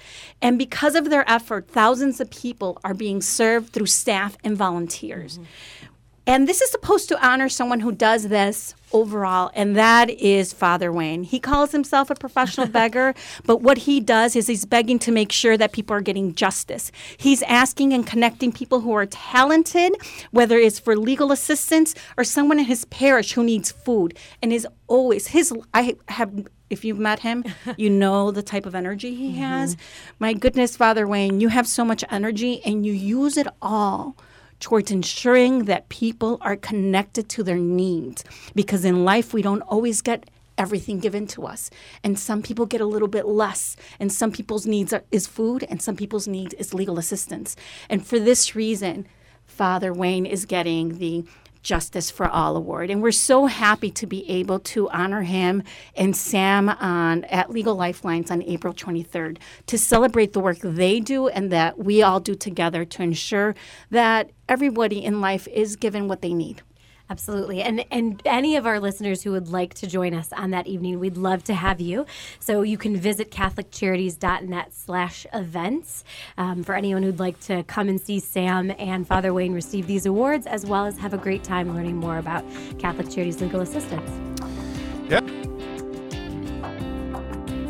And because of their effort, thousands of people are being served through staff and volunteers. Mm-hmm. And this is supposed to honor someone who does this overall, and that is Father Wayne. He calls himself a professional <laughs> beggar, but what he does is he's begging to make sure that people are getting justice. He's asking and connecting people who are talented, whether it's for legal assistance or someone in his parish who needs food, and is always his. I have if you've met him, <laughs> you know the type of energy he mm-hmm. has. My goodness, Father Wayne, you have so much energy and you use it all towards ensuring that people are connected to their needs. Because in life, we don't always get everything given to us. And some people get a little bit less. And some people's needs are, is food, and some people's needs is legal assistance. And for this reason, Father Wayne is getting the Justice for All Award. And we're so happy to be able to honor him and Sam on at Legal Lifelines on April 23rd to celebrate the work they do and that we all do together to ensure that everybody in life is given what they need. Absolutely. And and any of our listeners who would like to join us on that evening, we'd love to have you. So you can visit catholiccharities.net slash events um, for anyone who'd like to come and see Sam and Father Wayne receive these awards, as well as have a great time learning more about Catholic Charities Legal Assistance. Yeah.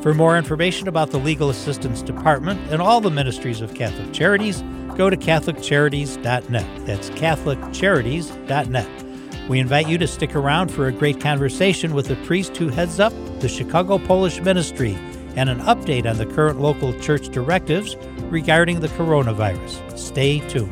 For more information about the Legal Assistance Department and all the ministries of Catholic Charities, go to CatholicCharities.net. That's CatholicCharities.net. We invite you to stick around for a great conversation with the priest who heads up the Chicago Polish Ministry and an update on the current local church directives regarding the coronavirus. Stay tuned.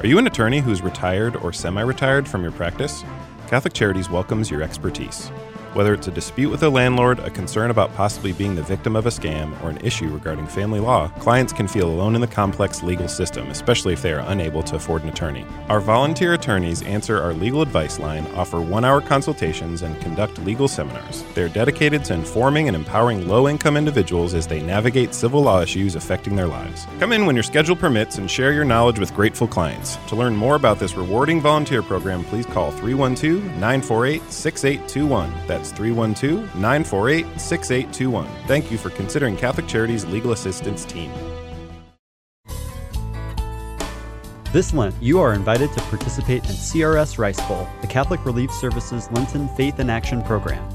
Are you an attorney who's retired or semi retired from your practice? Catholic Charities welcomes your expertise. Whether it's a dispute with a landlord, a concern about possibly being the victim of a scam, or an issue regarding family law, clients can feel alone in the complex legal system, especially if they are unable to afford an attorney. Our volunteer attorneys answer our legal advice line, offer one hour consultations, and conduct legal seminars. They are dedicated to informing and empowering low income individuals as they navigate civil law issues affecting their lives. Come in when your schedule permits and share your knowledge with grateful clients. To learn more about this rewarding volunteer program, please call 312 948 6821. That's that's 312 948 6821. Thank you for considering Catholic Charities Legal Assistance Team. This Lent, you are invited to participate in CRS Rice Bowl, the Catholic Relief Services Lenten Faith and Action program.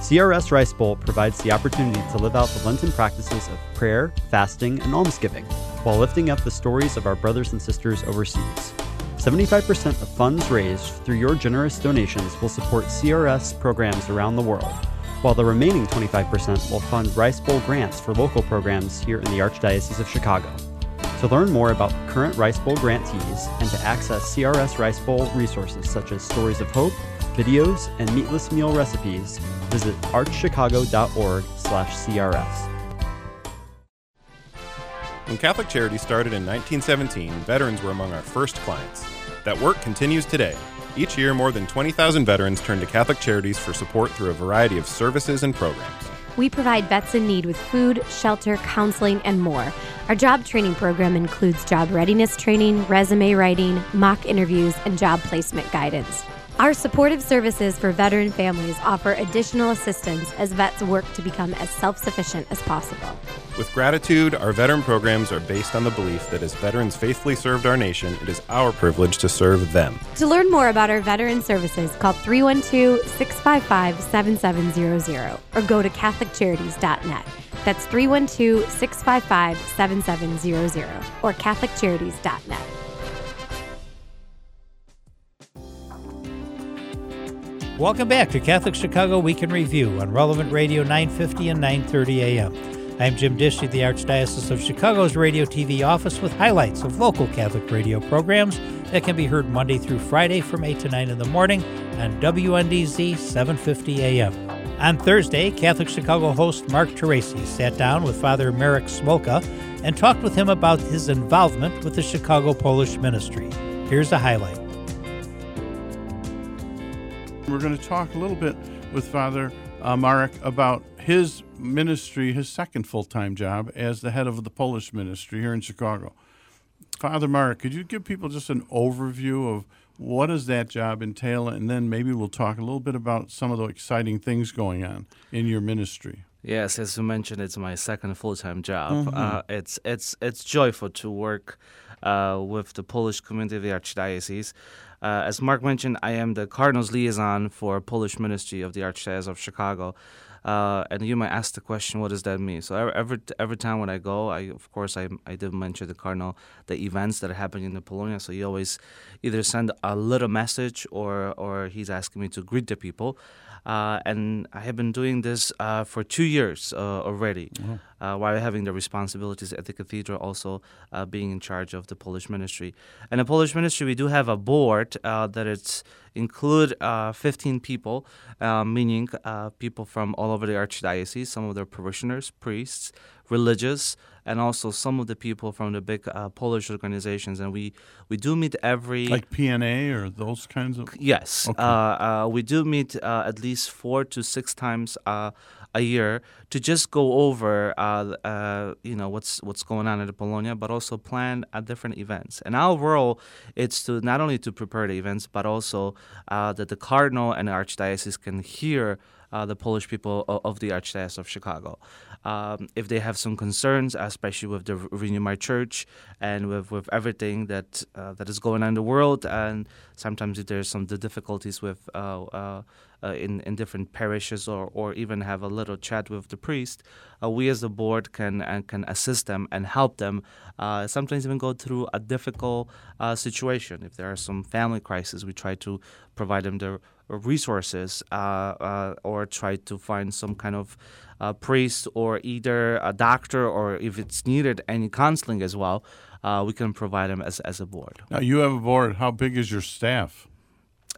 CRS Rice Bowl provides the opportunity to live out the Lenten practices of prayer, fasting, and almsgiving while lifting up the stories of our brothers and sisters overseas. 75% of funds raised through your generous donations will support CRS programs around the world, while the remaining 25% will fund Rice Bowl grants for local programs here in the Archdiocese of Chicago. To learn more about current Rice Bowl grantees and to access CRS Rice Bowl resources such as Stories of Hope, videos, and meatless meal recipes, visit archchicago.org/crs. When Catholic Charities started in 1917, veterans were among our first clients. That work continues today. Each year, more than 20,000 veterans turn to Catholic Charities for support through a variety of services and programs. We provide vets in need with food, shelter, counseling, and more. Our job training program includes job readiness training, resume writing, mock interviews, and job placement guidance. Our supportive services for veteran families offer additional assistance as vets work to become as self sufficient as possible. With gratitude, our veteran programs are based on the belief that as veterans faithfully served our nation, it is our privilege to serve them. To learn more about our veteran services, call 312 655 7700 or go to CatholicCharities.net. That's 312 655 7700 or CatholicCharities.net. Welcome back to Catholic Chicago Week in Review on Relevant Radio 950 and 930 AM. I'm Jim Dish the Archdiocese of Chicago's Radio TV office with highlights of local Catholic radio programs that can be heard Monday through Friday from 8 to 9 in the morning on WNDZ 750 AM. On Thursday, Catholic Chicago host Mark Teresi sat down with Father Marek Smolka and talked with him about his involvement with the Chicago Polish Ministry. Here's a highlight. We're going to talk a little bit with Father uh, Marek about his ministry, his second full time job as the head of the Polish ministry here in Chicago. Father Marek, could you give people just an overview of what does that job entail, and then maybe we'll talk a little bit about some of the exciting things going on in your ministry. Yes, as you mentioned, it's my second full-time job. Mhm. Uh, it's it's it's joyful to work uh, with the Polish community of the Archdiocese. Uh, as Mark mentioned, I am the Cardinals liaison for Polish Ministry of the Archdiocese of Chicago. Uh, and you might ask the question, what does that mean? So every every, time when I go, I of course I, I did mention the cardinal the events that are happening in Polonia. So he always either send a little message or or he's asking me to greet the people. Uh, and I have been doing this uh, for two years uh, already, uh, while having the responsibilities at the cathedral, also uh, being in charge of the Polish ministry. And the Polish ministry, we do have a board uh, that it's include uh, 15 people, uh, meaning uh, people from all over the archdiocese, some of their parishioners, priests, religious, and also some of the people from the big uh, Polish organizations. And we, we do meet every Like PNA or those kinds of. Yes, Okay. uh, uh, we do meet uh, at least four to six times uh, a year to just go over, uh, uh, you know, what's what's going on in Polonia, but also plan uh, different events. And our role is to not only to prepare the events, but also uh, that the cardinal and the archdiocese can hear uh, the Polish people of, of the Archdiocese of Chicago. Um, if they have some concerns, especially with the Renew My Church and with, with everything that uh, that is going on in the world, and sometimes there's some the difficulties with uh, uh, uh, in in different parishes, or, or even have a little chat with the priest, uh, we as the board can can assist them and help them. Sometimes even go through a difficult situation. If there are some family crises, we try to provide them the resources uh, uh, or try to find some kind of uh, priest or either a doctor or if it's needed any counseling as well uh, we can provide them as, as a board Now, you have a board. How big is your staff?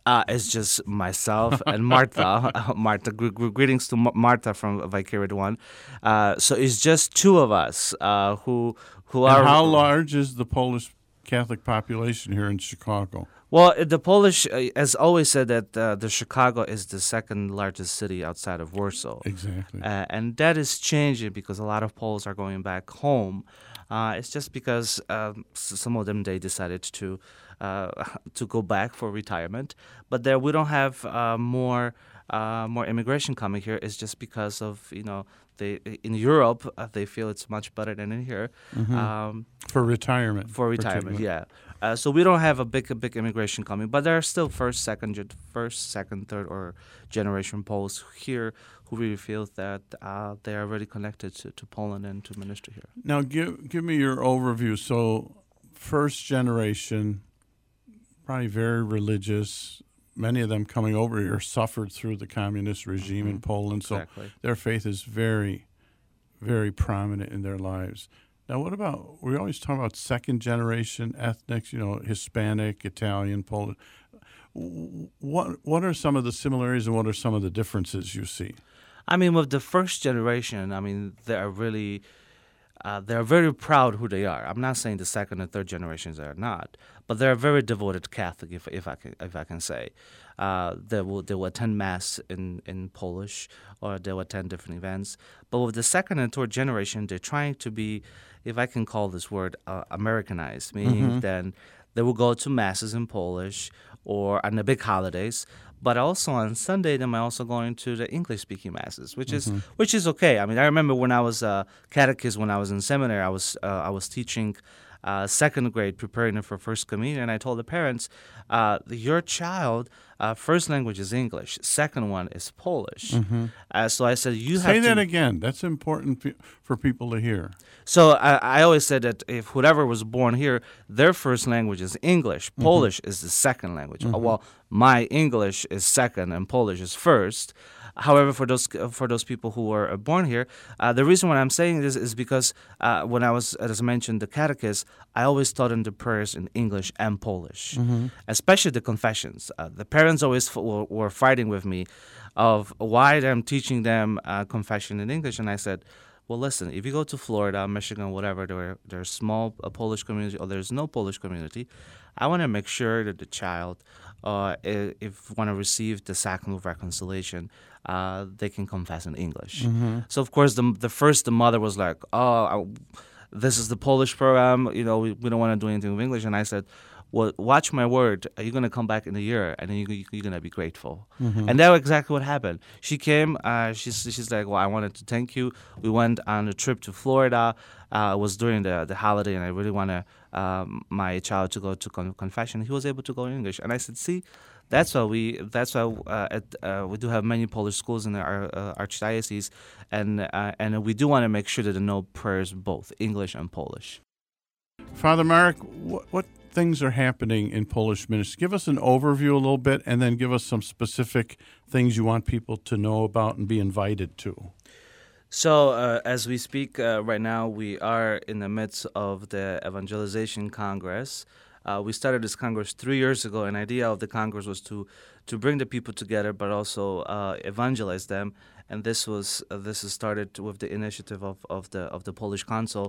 uh, it's just myself and Martha. <laughs> <laughs> Martha, gr- gr- greetings to M- Martha from Vicariate One. Uh, so it's just two of us uh, who who And are. how large is the Polish Catholic population here in Chicago? Well, the Polish uh, has always said that uh, the Chicago is the second largest city outside of Warsaw. Exactly. Uh, and that is changing because a lot of Poles are going back home. Uh, it's just because um, some of them they decided to uh, <laughs> to go back for retirement, but there we don't have uh, more uh, more immigration coming here. It's just because of you know they in Europe uh, they feel it's much better than in here. Mhm. Um, For retirement, For retirement, yeah. Uh, so we don't have a big a big immigration coming, but there are still first, second, first, second, third, or generation Poles here who really feel that uh, they are really connected to, to Poland and to ministry here. Now, give give me your overview. So, first generation, probably very religious. Many of them coming over here suffered through the communist regime in Poland, so Exactly. their faith is very, very prominent in their lives. Now, what about we always talk about second generation ethnics? You know, Hispanic, Italian, Polish. What what are some of the similarities and what are some of the differences you see? I mean, with the first generation, I mean, they are really, uh, they're very proud who they are. I'm not saying the second and third generations are not, but they're very devoted Catholic, if, if I can if I can say. Uh, they will they will attend mass in, in Polish, or they will attend different events. But with the second and third generation, they're trying to be, if I can call this word, uh, Americanized, meaning Mhm. then they will go to masses in Polish or on the big holidays. But also on Sunday, they might also going to the English-speaking masses, which is Mhm. which is okay. I mean, I remember when I was a catechist, when I was in seminary, I was uh, I was teaching uh, second grade, preparing them for first communion. And I told the parents, uh, your child uh, first language is English, second one is Polish. Mhm. Uh, so I said, you have to Say have that to again. That's important pe- for people to hear. so I, I always said that if whoever was born here, their first language is English. Mhm. Polish is the second language. Uh, Mhm. Well, my English is second and Polish is first. However, for those for those people who were born here, uh, the reason why I'm saying this is because uh, when I was, as I mentioned, the catechist, I always taught them the prayers in English and Polish, Mhm. especially the confessions. Uh, the parents always f- were, were fighting with me of why I'm teaching them uh, confession in English, and I said, well, listen, if you go to Florida, Michigan, whatever, there there's small uh, Polish community or there's no Polish community, I want to make sure that the child uh, i- if want to receive the sacrament of reconciliation, uh, they can confess in English. Mhm. So of course, the the first the mother was like, "Oh, I, this is the Polish program. You know, we, we don't want to do anything with English." And I said, "Well, watch my word. You're gonna come back in a year, and then you, you, you're gonna be grateful." Mhm. And that's exactly what happened. She came. Uh, she's she's like, "Well, I wanted to thank you. We went on a trip to Florida. Uh, it was during the the holiday, and I really want to um, my child to go to con- confession. He was able to go in English, and I said, "See." That's why we. That's why uh, at, uh, we do have many Polish schools in our uh, archdiocese, and uh, and we do want to make sure that they know prayers both English and Polish. Father Marek, what, what things are happening in Polish ministry? Give us an overview a little bit, and then give us some specific things you want people to know about and be invited to. So, uh, as we speak uh, right now, we are in the midst of the Evangelization Congress. Uh, we started this Congress three years ago. An idea of the Congress was to to bring the people together, but also uh, evangelize them. And this was uh, this is started with the initiative of, of the of the Polish Council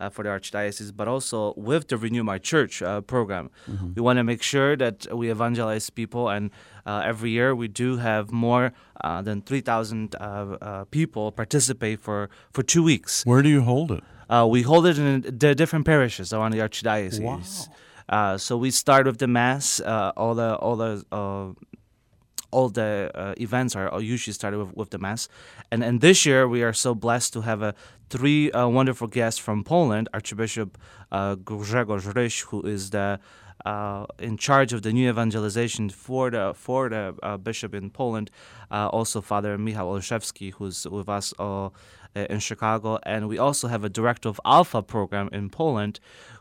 uh, for the Archdiocese, but also with the Renew My Church uh, program. Mhm. We want to make sure that we evangelize people, and uh, every year we do have more uh, than three thousand uh, uh, people participate for for two weeks. Where do you hold it? Uh, we hold it in the different parishes around the archdiocese. Wow. Uh, so we start with the mass. Uh, all the all the uh, all the uh, events are usually started with, with the mass, and and this year we are so blessed to have a three uh, wonderful guests from Poland. Archbishop uh, Grzegorz Ryś, who is the uh, in charge of the new evangelization for the for the uh, bishop in Poland. Uh, also, Father Michał Olszewski, who's with us uh, in Chicago, and we also have a director of Alpha program in Poland,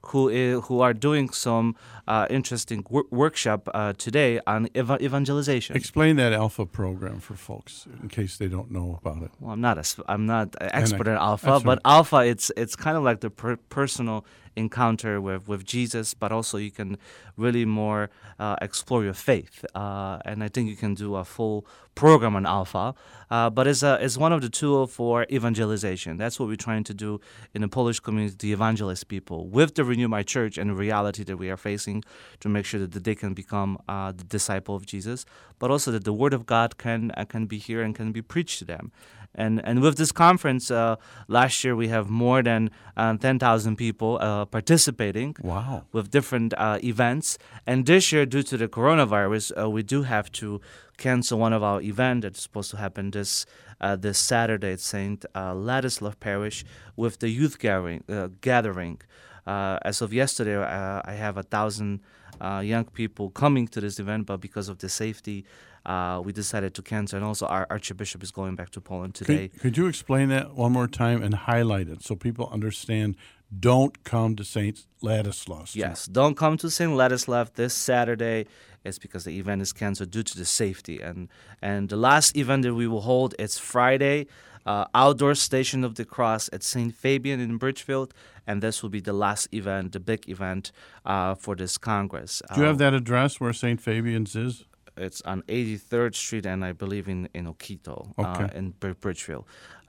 who who are doing some uh, interesting wor- workshop uh, today on eva- evangelization. Explain that Alpha program for folks in case they don't know about it. Well, I'm not a, I'm not an I- expert in alpha, but alpha it's it's kind of like the per- personal encounter with, with Jesus, but also you can really more uh, explore your faith, uh, and I think you can do a full program on alpha. Uh, but it's a it's one of the tools for evangelization. That's what we're trying to do in the Polish community, to evangelize people with the Renew My Church and the reality that we are facing, to make sure that they can become uh, the disciple of Jesus, but also that the Word of God can uh, can be here and can be preached to them. And and with this conference, uh, last year we have more than uh, ten thousand people uh, participating. Wow! With different uh, events, and this year, due to the coronavirus, uh, we do have to cancel one of our events that's supposed to happen this uh, this Saturday at Saint uh, Ladislav Parish with the youth gathering. Uh, gathering. Uh, as of yesterday, uh, I have a thousand uh, young people coming to this event, but because of the safety, uh, we decided to cancel. And also, our Archbishop is going back to Poland today. Could, could you explain that one more time and highlight it so people understand? Don't come to Saint Ladislaus. Yes, don't come to St. Ladislav this Saturday. It's because the event is canceled due to the safety. And and the last event that we will hold is Friday, uh, outdoor Station of the Cross at St. Fabian in Bridgeview, and this will be the last event, the big event uh, for this Congress. Do you have Uh, that address where St. Fabian's is? It's on 83rd Street and I believe in in Oketo, uh, Okay. in Br- Bridgeview.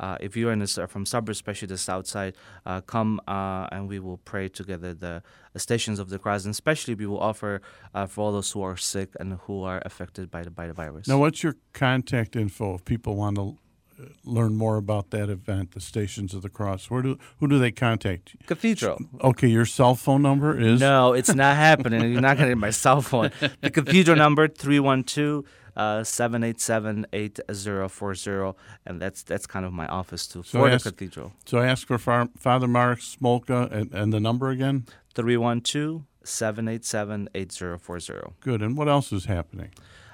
Uh, if you're in the, from suburbs, especially the south side, uh, come uh, and we will pray together the, stations of the cross, and especially we will offer uh, for all those who are sick and who are affected by the by the virus. Now, what's your contact info if people want to learn more about that event, the Stations of the Cross? Where do who do they contact? Cathedral. Okay, your cell phone number is No, it's not happening. You're not going to get my cell phone. The cathedral number 312 uh, 787 8040 and that's that's kind of my office too So for the cathedral. So I ask for Far, Father Mark Smolka and, and the number again. 312 787 8040. Good. And what else is happening?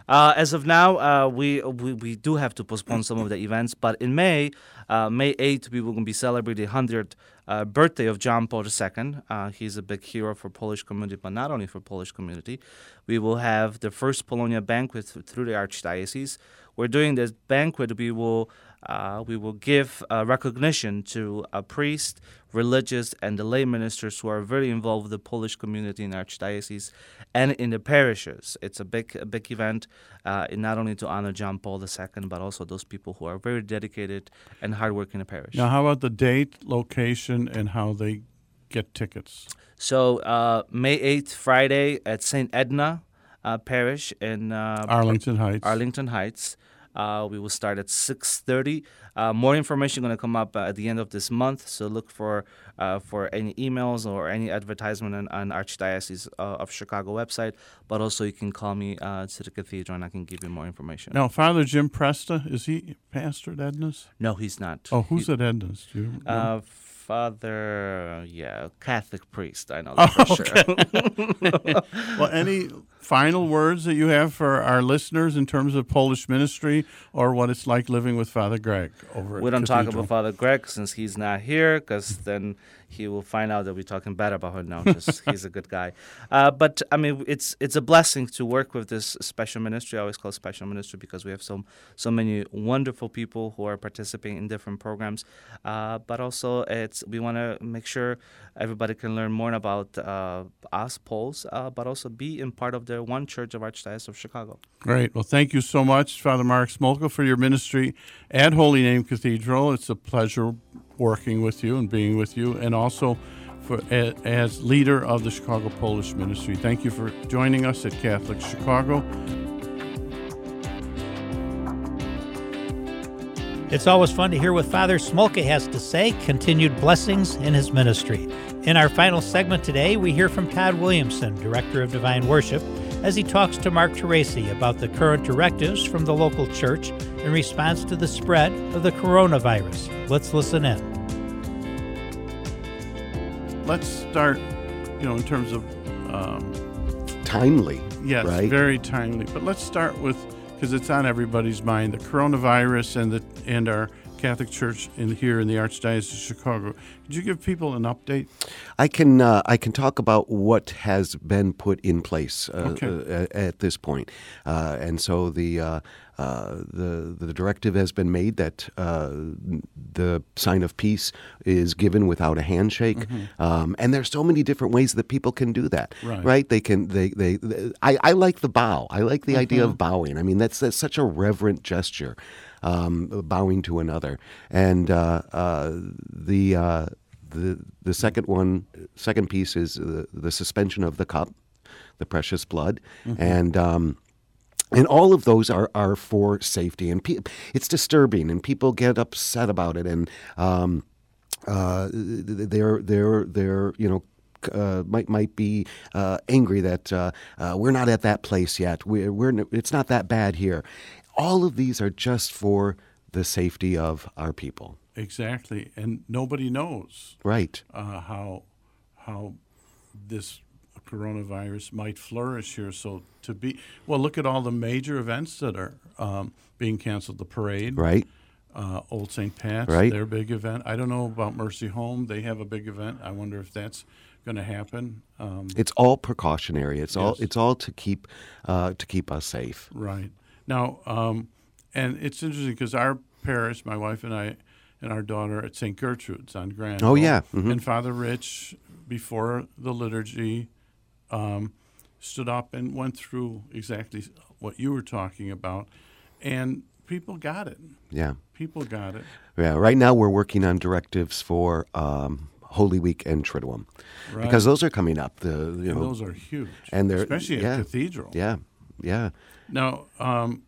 Uh, as of now, uh, we, we we do have to postpone some of the events, but in May, uh, May 8th, we will be celebrating the 100th uh, birthday of John Paul II. Uh, he's a big hero for Polish community, but not only for Polish community. We will have the first Polonia banquet through the Archdiocese. We're doing this banquet. We will uh, we will give uh, recognition to a priest, religious, and the lay ministers who are very involved with the Polish community in the Archdiocese and in the parishes. It's a big, a big event, uh, not only to honor John Paul II, but also those people who are very dedicated and hardworking in the parish. Now, how about the date, location, and how they get tickets? So uh, May 8th, Friday at St. Edna. uh, parish in uh, Arlington Heights. Arlington Heights. Uh, we will start at 6:30. Uh, more information going to come up uh, at the end of this month, so look for uh, for any emails or any advertisement on, on Archdiocese uh, of Chicago website. But also, you can call me uh, to the cathedral, and I can give you more information. Now, Father Jim Presta is he pastor at Edna's? No, he's not. Oh, who's He- at Edna's? Do you? Uh, Father, uh, yeah, Catholic priest. I know Oh, that for oh, okay. sure. <laughs> well, any final words that you have for our listeners in terms of Polish ministry or what it's like living with Father Greg over we at don't talk about Father Greg since he's not here, because then he will find out that we're talking bad about him. now. just <laughs> he's a good guy. Uh, but I mean, it's it's a blessing to work with this special ministry. I always call it special ministry because we have so so many wonderful people who are participating in different programs. Uh, but also, it's we want to make sure everybody can learn more about uh, us Poles, uh, but also be in part of the One Church of Archdiocese of Chicago. Great. Well, thank you so much, Father Mark Smolka, for your ministry at Holy Name Cathedral. It's a pleasure working with you and being with you, and also for as leader of the Chicago Polish Ministry. Thank you for joining us at Catholic Chicago. It's always fun to hear what Father Smolka has to say. Continued blessings in his ministry. In our final segment today, we hear from Todd Williamson, Director of Divine Worship, as he talks to Mark Teresi about the current directives from the local church in response to the spread of the coronavirus. Let's listen in. Let's start, you know, in terms of um, timely. Yes, right? very timely. But let's start with because it's on everybody's mind the coronavirus and the and our Catholic Church in here in the Archdiocese of Chicago. Could you give people an update? I can uh, I can talk about what has been put in place uh, Okay. uh, at, this point, uh, and so the. Uh, uh, the the directive has been made that uh, the sign of peace is given without a handshake, Mhm. um, and there's so many different ways that people can do that. Right. They can they they. I, I like the bow. I like the idea Mhm. of bowing. I mean that's that's such a reverent gesture, um, bowing to another, and uh, uh, the. Uh, the the second one, second piece is the, the suspension of the cup, the precious blood, Mhm. and um, and all of those are, are for safety. And pe- it's disturbing, and people get upset about it, and um, uh, they're they're they're you know. Uh, might might be uh, angry that uh, uh, we're not at that place yet. We're, we're it's not that bad here. All of these are just for the safety of our people. Exactly, and nobody knows Right. uh, how how this coronavirus might flourish here. So to be well, look at all the major events that are um, being canceled. The parade, Right. Uh, Old St. Pat's, Right. their big event. I don't know about Mercy Home; they have a big event. I wonder if that's going to happen. Um, It's all precautionary. It's all it's all to keep uh, to keep us safe. Right. Now, um, and it's interesting because our parish, my wife and I, and our daughter at St. Gertrude's on Grand. Oh, yeah. Mhm. And Father Rich, before the liturgy, um, stood up and went through exactly what you were talking about, and people got it. Yeah. People got it. Yeah. Right now, we're working on directives for um, Holy Week and Triduum, Right. because those are coming up. The you And know those are huge, and they're especially at yeah, Cathedral. Yeah. Yeah. Now, um,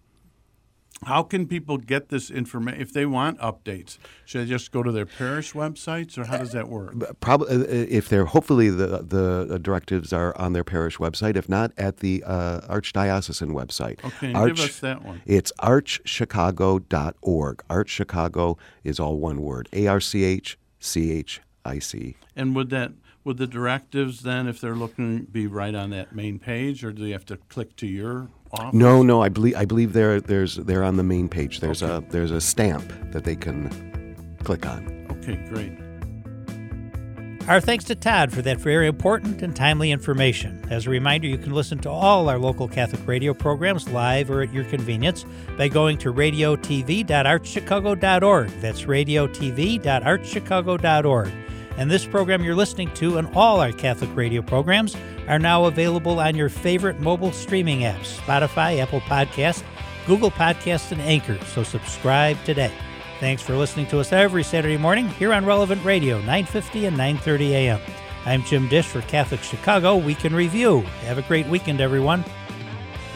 how can people get this information if they want updates? Should they just go to their parish websites, or how does that work? Probably, uh, if they're hopefully the the directives are on their parish website. If not, at the uh, archdiocesan website. Okay, and give us that one. It's archchicago.org. Archchicago is all one word. A R C H C H I C. And would that would the directives then, if they're looking, be right on that main page, or do they have to click to your office? No, no, I believe I believe they're there's they're on the main page. There's a there's a stamp that they can click on. Okay, great. Our thanks to Todd for that very important and timely information. As a reminder, you can listen to all our local Catholic radio programs live or at your convenience by going to radiotv.archchicago.org. That's radiotv.archchicago.org. And this program you're listening to and all our Catholic radio programs are now available on your favorite mobile streaming apps Spotify, Apple Podcast, Google Podcast, and Anchor. So subscribe today. Thanks for listening to us every Saturday morning here on Relevant Radio, 950 and 930 a.m. I'm Jim Dish for Catholic Chicago Week in Review. Have a great weekend, everyone.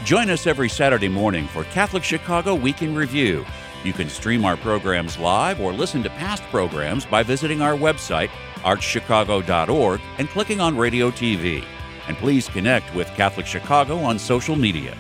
Join us every Saturday morning for Catholic Chicago Week in Review. You can stream our programs live or listen to past programs by visiting our website, archchicago.org, and clicking on Radio TV. And please connect with Catholic Chicago on social media.